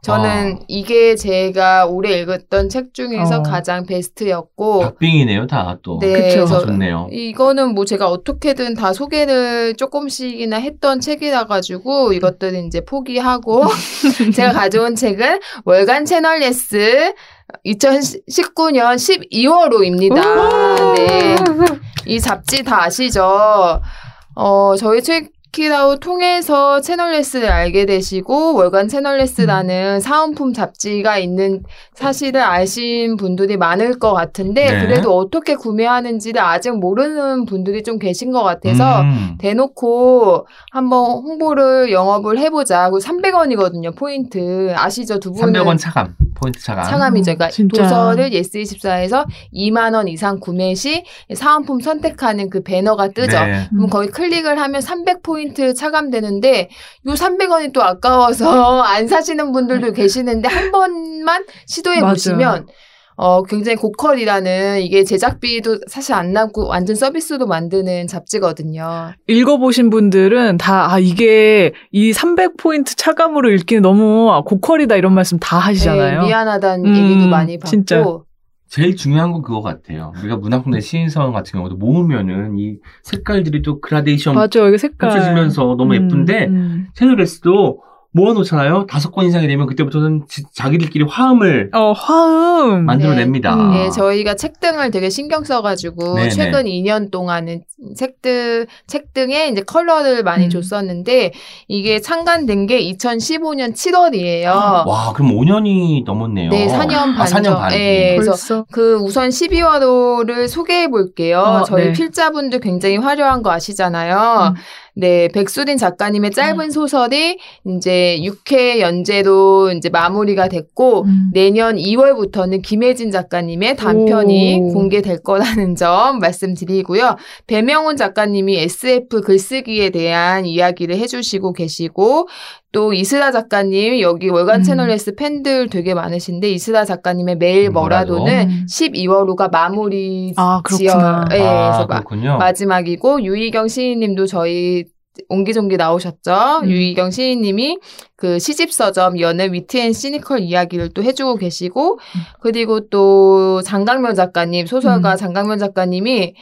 저는 아. 이게 제가 올해 읽었던 책 중에서 어. 가장 베스트였고 박빙이네요, 다 또. 네, 그쵸. 그래서 좋네요. 이거는 뭐 제가 어떻게든 다 소개를 조금씩이나 했던 책이라 가지고 이것들은 이제 포기하고 [laughs] 제가 가져온 책은 월간 채널 예스 2019년 12월호입니다. 네. 이 잡지 다 아시죠? 어, 저희 책 키라우 통해서 채널예스를 알게 되시고 월간 채널예스라는 사은품 잡지가 있는 사실을 아신 분들이 많을 것 같은데 네. 그래도 어떻게 구매하는지를 아직 모르는 분들이 좀 계신 것 같아서 음. 대놓고 한번 홍보를 영업을 해보자. 그리고 300원이거든요, 포인트. 아시죠? 두 분은. 300원 차감. 포인트 차감. 차감이죠. 그러니까 진짜. 도서를 예스24에서 2만 원 이상 구매 시 사은품 선택하는 그 배너가 뜨죠. 네. 그럼 거기 클릭을 하면 300 포인트 차감되는데 요 300원이 또 아까워서 [laughs] 안 사시는 분들도 계시는데 한 번만 시도해. 보시면 어 굉장히 고퀄이라는 이게 제작비도 사실 안 나고 완전 서비스로 만드는 잡지거든요. 읽어보신 분들은 다, 아, 이게 이 300포인트 차감으로 읽기는 너무 고퀄이다 이런 말씀 다 하시잖아요. 네, 미안하다는 음, 얘기도 많이 받고 진짜. 제일 중요한 건 그거 같아요. 우리가 문학동네 시인성 같은 경우도 모으면은 이 색깔들이 또 그라데이션 맞아, 이게 색깔. 펼쳐지면서 너무 음, 예쁜데 음. 채널레스도 모아놓잖아요. 다섯 권 이상이 되면 그때부터는 지- 자기들끼리 화음을 어, 화음. 만들어냅니다. 음. 네, 저희가 책 등을 되게 신경 써가지고 네네. 최근 2년 동안은 책등 책 등에 이제 컬러를 많이 음. 줬었는데 이게 창간된 게 2015년 7월이에요. 와, 그럼 5년이 넘었네요. 네, 4년 반. 아, 4년 반. 네, 그래서 벌써. 그 우선 12화로를 소개해 볼게요. 어, 저희 네. 필자분들 굉장히 화려한 거 아시잖아요. 음. 네, 백수린 작가님의 짧은 소설이 이제 6회 연재로 이제 마무리가 됐고 음. 내년 2월부터는 김혜진 작가님의 단편이 오. 공개될 거라는 점 말씀드리고요. 배명훈 작가님이 SF 글쓰기에 대한 이야기를 해주시고 계시고 또 이스라 작가님 여기 월간 음. 채널 S 팬들 되게 많으신데 이스라 작가님의 매일 음, 뭐라도? 뭐라도는 음. 12월호가 마무리 아, 지어 그렇구나. 예, 아, 마. 마지막이고 유희경 시인님도 저희 옹기종기 나오셨죠. 음. 유희경 시인님이 그 시집 서점 연애 위트앤 시니컬 이야기를 또 해주고 계시고 그리고 또 장강면 작가님 소설가 음. 장강면 작가님이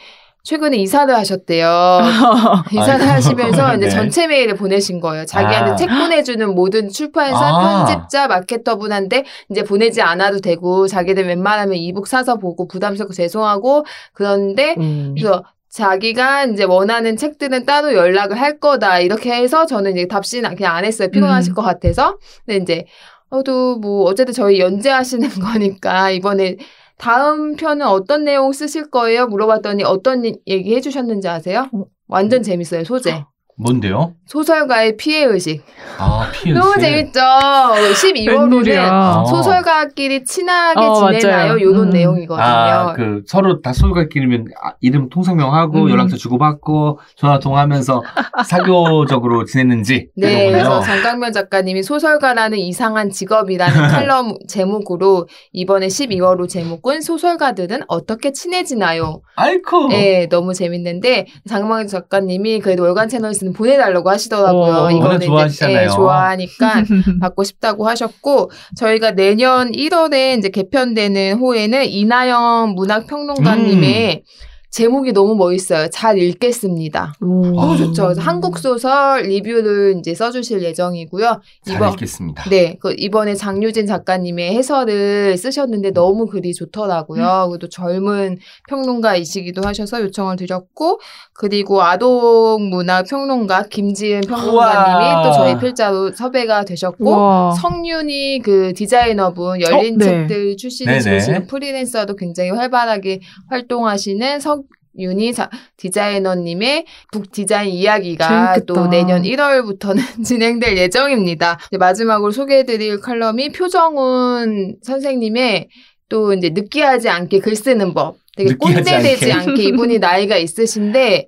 최근에 이사를 하셨대요. [laughs] 이사를 아이고. 하시면서 [laughs] 이제 네. 전체 메일을 보내신 거예요. 자기한테 아. 책 보내주는 모든 출판사, 아. 편집자, 마케터분한테 이제 보내지 않아도 되고 자기들 웬만하면 이북 사서 보고 부담스럽고 죄송하고 그런데 음. 그래서 자기가 이제 원하는 책들은 따로 연락을 할 거다 이렇게 해서 저는 이제 답신 그냥 안 했어요 피곤하실 음. 것 같아서 근데 이제 어도 뭐 어쨌든 저희 연재하시는 [laughs] 거니까 이번에 다음 편은 어떤 내용 쓰실 거예요 물어봤더니 어떤 얘기 해주셨는지 아세요? 어. 완전 재밌어요 소재 뭔데요? 소설가의 피해 의식 아, 피우스. [laughs] 너무 재밌죠 12월호는 웬일이야. 소설가끼리 친하게 어, 지내나요? 맞아요. 요런 음. 내용이거든요. 아, 그 서로 다 소유가끼리면 아, 이름 통성명하고 음. 연락처 주고받고 전화 통화하면서 [laughs] 사교적으로 지냈는지 네. 그래서 장강면 작가님이 소설가라는 이상한 직업이라는 [laughs] 칼럼 제목으로 이번에 12월호 제목은 소설가들은 어떻게 친해지나요? 아이쿠. 네, 너무 재밌는데 장강면 작가님이 그래도 월간 채널에서 는 보내달라고 하시더라고요. 어, 이거는 좋아하시잖아요. 네, 좋아하니까 [laughs] 받고 싶다고 하셨고 저희가 내년 1월에 이제 개편되는 호에는 이나영 문학평론가님의 제목이 너무 멋있어요. 잘 읽겠습니다. 오. 너무 좋죠. 한국 소설 리뷰를 이제 써주실 예정이고요. 잘 이번 읽겠습니다. 네, 그 이번에 장유진 작가님의 해설을 쓰셨는데 너무 글이 좋더라고요. 그리고 젊은 평론가이시기도 하셔서 요청을 드렸고, 그리고 아동 문학 평론가 김지은 평론가님이 우와. 또 저희 필자로 섭외가 되셨고, 와. 성윤이 그 디자이너분 열린 어, 네. 책들 출신이시고 네네. 지금 프리랜서도 굉장히 활발하게 활동하시는 석 자- 디자이너님의 북 디자인 이야기가 재밌겠다. 또 내년 1월부터는 [laughs] 진행될 예정입니다. 이제 마지막으로 소개해드릴 칼럼이 표정훈 선생님의 또 이제 느끼하지 않게 글 쓰는 법. 되게 느끼하지 꼰대 되지 않게. 않게 이분이 [laughs] 나이가 있으신데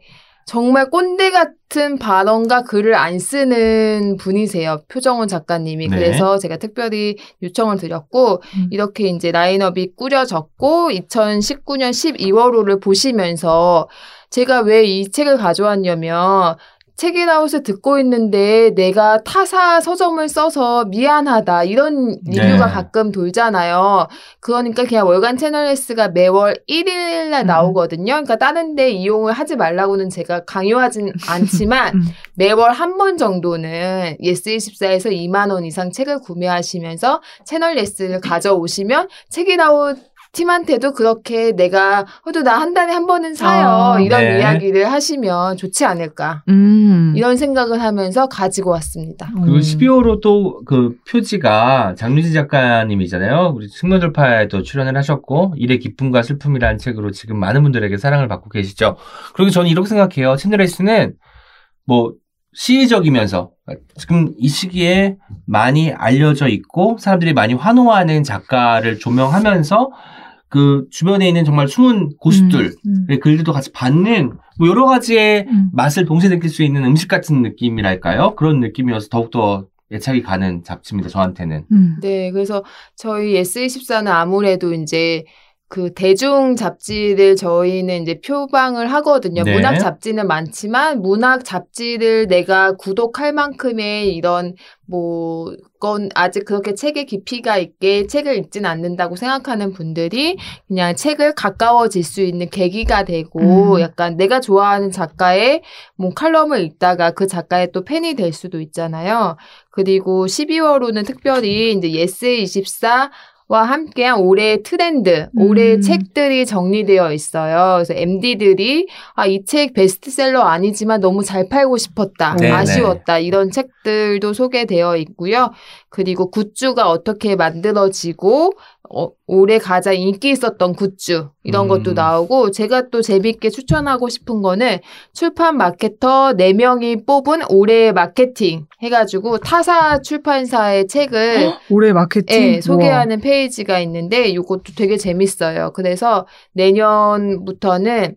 정말 꼰대 같은 발언과 글을 안 쓰는 분이세요. 표정훈 작가님이. 네. 그래서 제가 특별히 요청을 드렸고, 음. 이렇게 이제 라인업이 꾸려졌고, 2019년 12월호를 보시면서 제가 왜 이 책을 가져왔냐면, 책읽아웃을 듣고 있는데 내가 타사 서점을 써서 미안하다 이런 리뷰가 네. 가끔 돌잖아요. 그러니까 그냥 월간 채널예스가 매월 1일 날 음. 나오거든요. 그러니까 다른 데 이용을 하지 말라고는 제가 강요하진 않지만 음. 매월 한 번 정도는 예스24에서 2만 원 이상 책을 구매하시면서 채널예스를 가져오시면 책읽아웃 팀한테도 그렇게 내가 그래도 나 한 달에 한 번은 사요. 아, 이런 네. 이야기를 하시면 좋지 않을까. 음. 이런 생각을 하면서 가지고 왔습니다. 그리고 음. 12호로 또 그 표지가 장유진 작가님이잖아요. 우리 측면돌파에도 출연을 하셨고 일의 기쁨과 슬픔이라는 책으로 지금 많은 분들에게 사랑을 받고 계시죠. 그리고 저는 이렇게 생각해요. 채널 S는 뭐 시의적이면서 지금 이 시기에 많이 알려져 있고 사람들이 많이 환호하는 작가를 조명하면서 그 주변에 있는 정말 숨은 고수들의 음, 음. 글들도 같이 받는 뭐 여러 가지의 음. 맛을 동시에 느낄 수 있는 음식 같은 느낌이랄까요? 그런 느낌이어서 더욱더 애착이 가는 잡지입니다. 저한테는. 음. 네, 그래서 저희 S24는 아무래도 이제 그 대중 잡지를 저희는 이제 표방을 하거든요. 네. 문학 잡지는 많지만 문학 잡지를 내가 구독할 만큼의 이런 뭐 건 아직 그렇게 책의 깊이가 있게 책을 읽진 않는다고 생각하는 분들이 그냥 책을 가까워질 수 있는 계기가 되고 음. 약간 내가 좋아하는 작가의 뭐 칼럼을 읽다가 그 작가의 또 팬이 될 수도 있잖아요. 그리고 12월호는 특별히 이제 예스24 와 함께한 올해의 트렌드, 올해의 음. 책들이 정리되어 있어요. 그래서 MD들이 아, 이 책 베스트셀러 아니지만 너무 잘 팔고 싶었다. 네네. 아쉬웠다. 이런 책들도 소개되어 있고요. 그리고 굿즈가 어떻게 만들어지고 어, 올해 가장 인기 있었던 굿즈 이런 음. 것도 나오고 제가 또 재밌게 추천하고 싶은 거는 출판 마케터 4명이 뽑은 올해의 마케팅 해가지고 타사 출판사의 책을 올해 마케팅 예, 소개하는 페이지가 있는데 이것도 되게 재밌어요. 그래서 내년부터는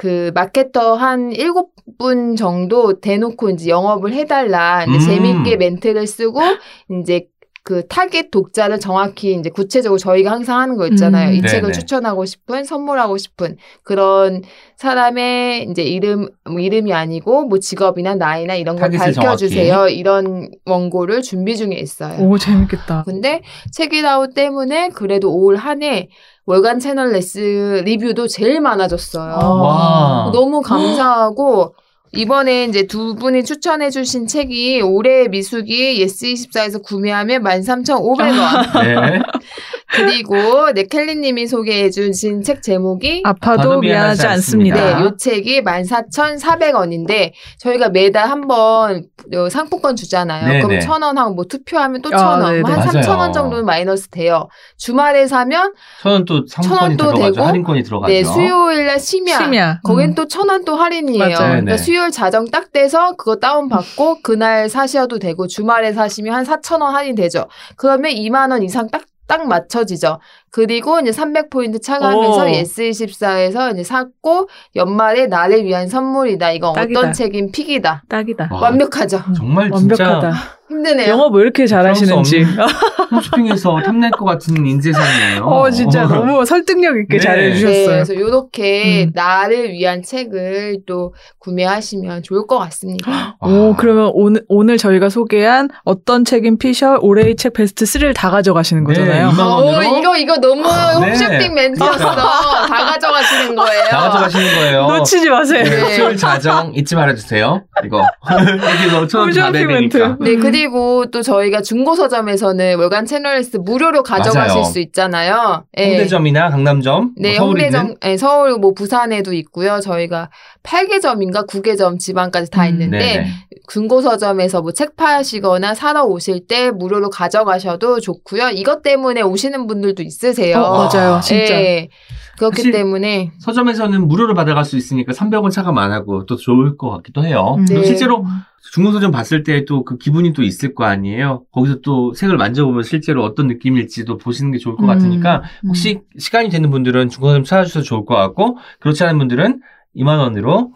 그 마케터 한 일곱 분 정도 대놓고 이제 영업을 해달라. 음. 재밌게 멘트를 쓰고 이제 그 타겟 독자를 정확히 이제 구체적으로 저희가 항상 하는 거 있잖아요. 음. 이 책을 네네. 추천하고 싶은, 선물하고 싶은 그런 사람의 이제 이름, 뭐 이름이 아니고 뭐 직업이나 나이나 이런 걸 타겟을 밝혀 주세요. 이런 원고를 준비 중에 있어요. 오 재밌겠다. 근데 책이라우 때문에 그래도 올 한해 월간 채널예스 리뷰도 제일 많아졌어요. 아. 와. 너무 감사하고 이번에 이제 두 분이 추천해 주신 책이 올해의 미숙이 예스24에서 구매하면 13,500원. [laughs] 네. 그리고 네, 켈리님이 소개해 주신 책 제목이 아파도 미안하지 않습니다. 네. 요 책이 14,400원인데 저희가 매달 한 번 상품권 주잖아요. 네네. 그럼 천원 하고 뭐 투표하면 또 아, 천 원, 네네. 한 맞아요. 3천 원 정도는 마이너스 돼요. 주말에 사면 저는 또 상품권이. 되고, 할인권이 들어가죠. 네, 수요일 날 심야. 심야. 거긴 음. 또 천 원 또 할인이에요. 그러니까. 수요일 자정 딱 돼서 그거 다운 받고 그날 사셔도 되고 주말에 사시면 한 4천 원 할인 되죠. 그러면 2만 원 이상 딱 딱 맞춰지죠. 그리고 이제 300포인트 차감하면서 오. 예스24에서 이제 샀고 연말에 나를 위한 선물이다. 이건 딱이다. 어떤 책임 pick이다. 딱이다. 와, 완벽하죠. 정말 진짜 완벽하다. 힘드네요. 영업 뭐 이렇게 잘하시는지. [laughs] 홈쇼핑에서 탐낼 것 같은 인재상이에요. 어 진짜 너무 설득력 있게 네. 네, 잘해주셨어요. 그래서 이렇게 음. 나를 위한 책을 또 구매하시면 좋을 것 같습니다. [gasps] 와. 오, 그러면 오늘, 오늘 저희가 소개한 어떤 책인 피셜 올해의 책 베스트 3를 다 가져가시는 네, 거잖아요. 2만 원으로 오, 이거 이거 너무 네. 홈쇼핑 멘트였어. 다 가져가시는 거예요. 다 가져가시는 거예요. 놓치지 마세요. 네. 네. 수요일 자정 잊지 말아주세요. 이거 [laughs] 이렇게 넣어천 다 홈쇼핑 되니까. 네, 그리고 또 저희가 중고 서점에서는 월간 채널리스트 무료로 가져가실 맞아요. 수 있잖아요. 네. 홍대점이나 강남점, 네, 뭐 서울이든 홍대점, 네, 서울, 뭐, 부산에도 있고요. 저희가 8개점인가 9개점 지방까지 다 음, 있는데, 네네. 중고 서점에서 뭐 책 파시거나 사러 오실 때 무료로 가져가셔도 좋고요. 이것 때문에 오시는 분들도 있 으세요. 어, 맞아요. 진짜. 예. 그렇기 사실 때문에 서점에서는 무료로 받아갈 수 있으니까 300원 차감 안 하고 또 좋을 것 같기도 해요. 음. 네. 실제로 중고서점 봤을 때 또 그 기분이 또 있을 거 아니에요. 거기서 또 색을 만져보면 실제로 어떤 느낌일지도 보시는 게 좋을 것 음. 같으니까 혹시 시간이 되는 분들은 중고서점 찾아주셔도 좋을 것 같고 그렇지 않은 분들은 2만 원으로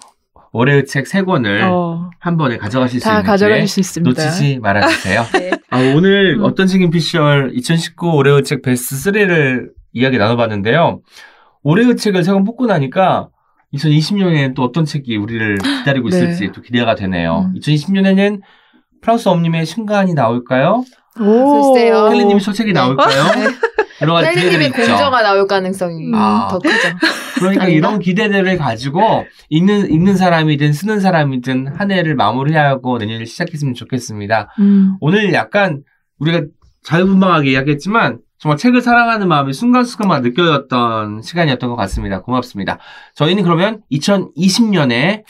올해의 책 3권을 어, 한 번에 가져가실 수 다 있는지 가져가실 수 있습니다. 놓치지 말아주세요. [laughs] 네. 아, 오늘 음. 어떤 책임 피셜 2019 올해의 책 베스트 3를 이야기 나눠봤는데요. 올해의 책을 세 권 뽑고 나니까 2020년에는 또 어떤 책이 우리를 기다리고 네. 있을지 또 기대가 되네요. 음. 2020년에는 프랑스 엄님의 신간이 나올까요? 오. 글쎄요. 켈리님의 소책이 네. 나올까요? 여러 가지 기대들이. 공저가 나올 가능성이 아. 더 크죠. 그러니까 아닌가? 이런 기대들을 가지고 읽는, 읽는 사람이든 쓰는 사람이든 한 해를 마무리하고 내년을 시작했으면 좋겠습니다. 음. 오늘 약간 우리가 자유분방하게 이야기했지만 정말 책을 사랑하는 마음이 순간순간만 느껴졌던 시간이었던 것 같습니다. 고맙습니다. 저희는 그러면 2020년에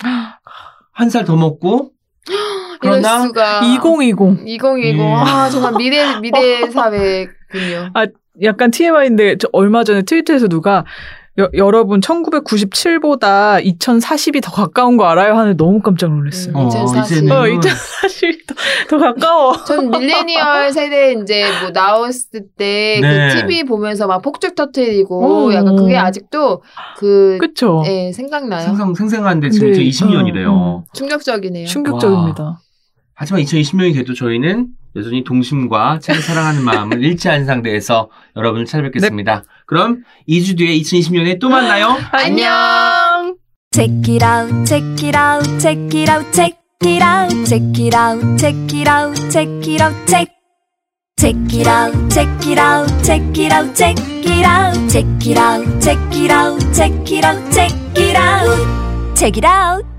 한 살 더 먹고 [gasps] 이럴 그러나 수가. 2020. 2020. 예. 아, 정말 미래, 미래 [laughs] 사회군요. 약간 TMI인데 저 얼마 전에 트위터에서 누가 여, 여러분 1997보다 2040이 더 가까운 거 알아요? 하는 너무 깜짝 놀랐어요. 음. 2040. 이제는 어, 2040이 더 더 가까워. [laughs] 전 밀레니얼 세대 이제 뭐 나왔을 때그 네. TV 보면서 막 폭죽 터트리고 어. 약간 그게 아직도 그 그쵸? 예, 생각나요. 생생, 생생한데 지금 근데, 2020년이래요. 어, 어. 충격적이네요. 충격적입니다. 하지만 2020년이 돼도 저희는 여전히 동심과 책을 사랑하는 마음을 잃지 않은 상태에서 여러분을 찾아뵙겠습니다. 그럼 2주 뒤에 2020년에 또 만나요. 안녕. Check it out, check it out, check it out, check it out, check it out, check it out, check it out, check. Check it out, check it out, check it out, check it out, check it out, check it out, check it out, check it out, check it out.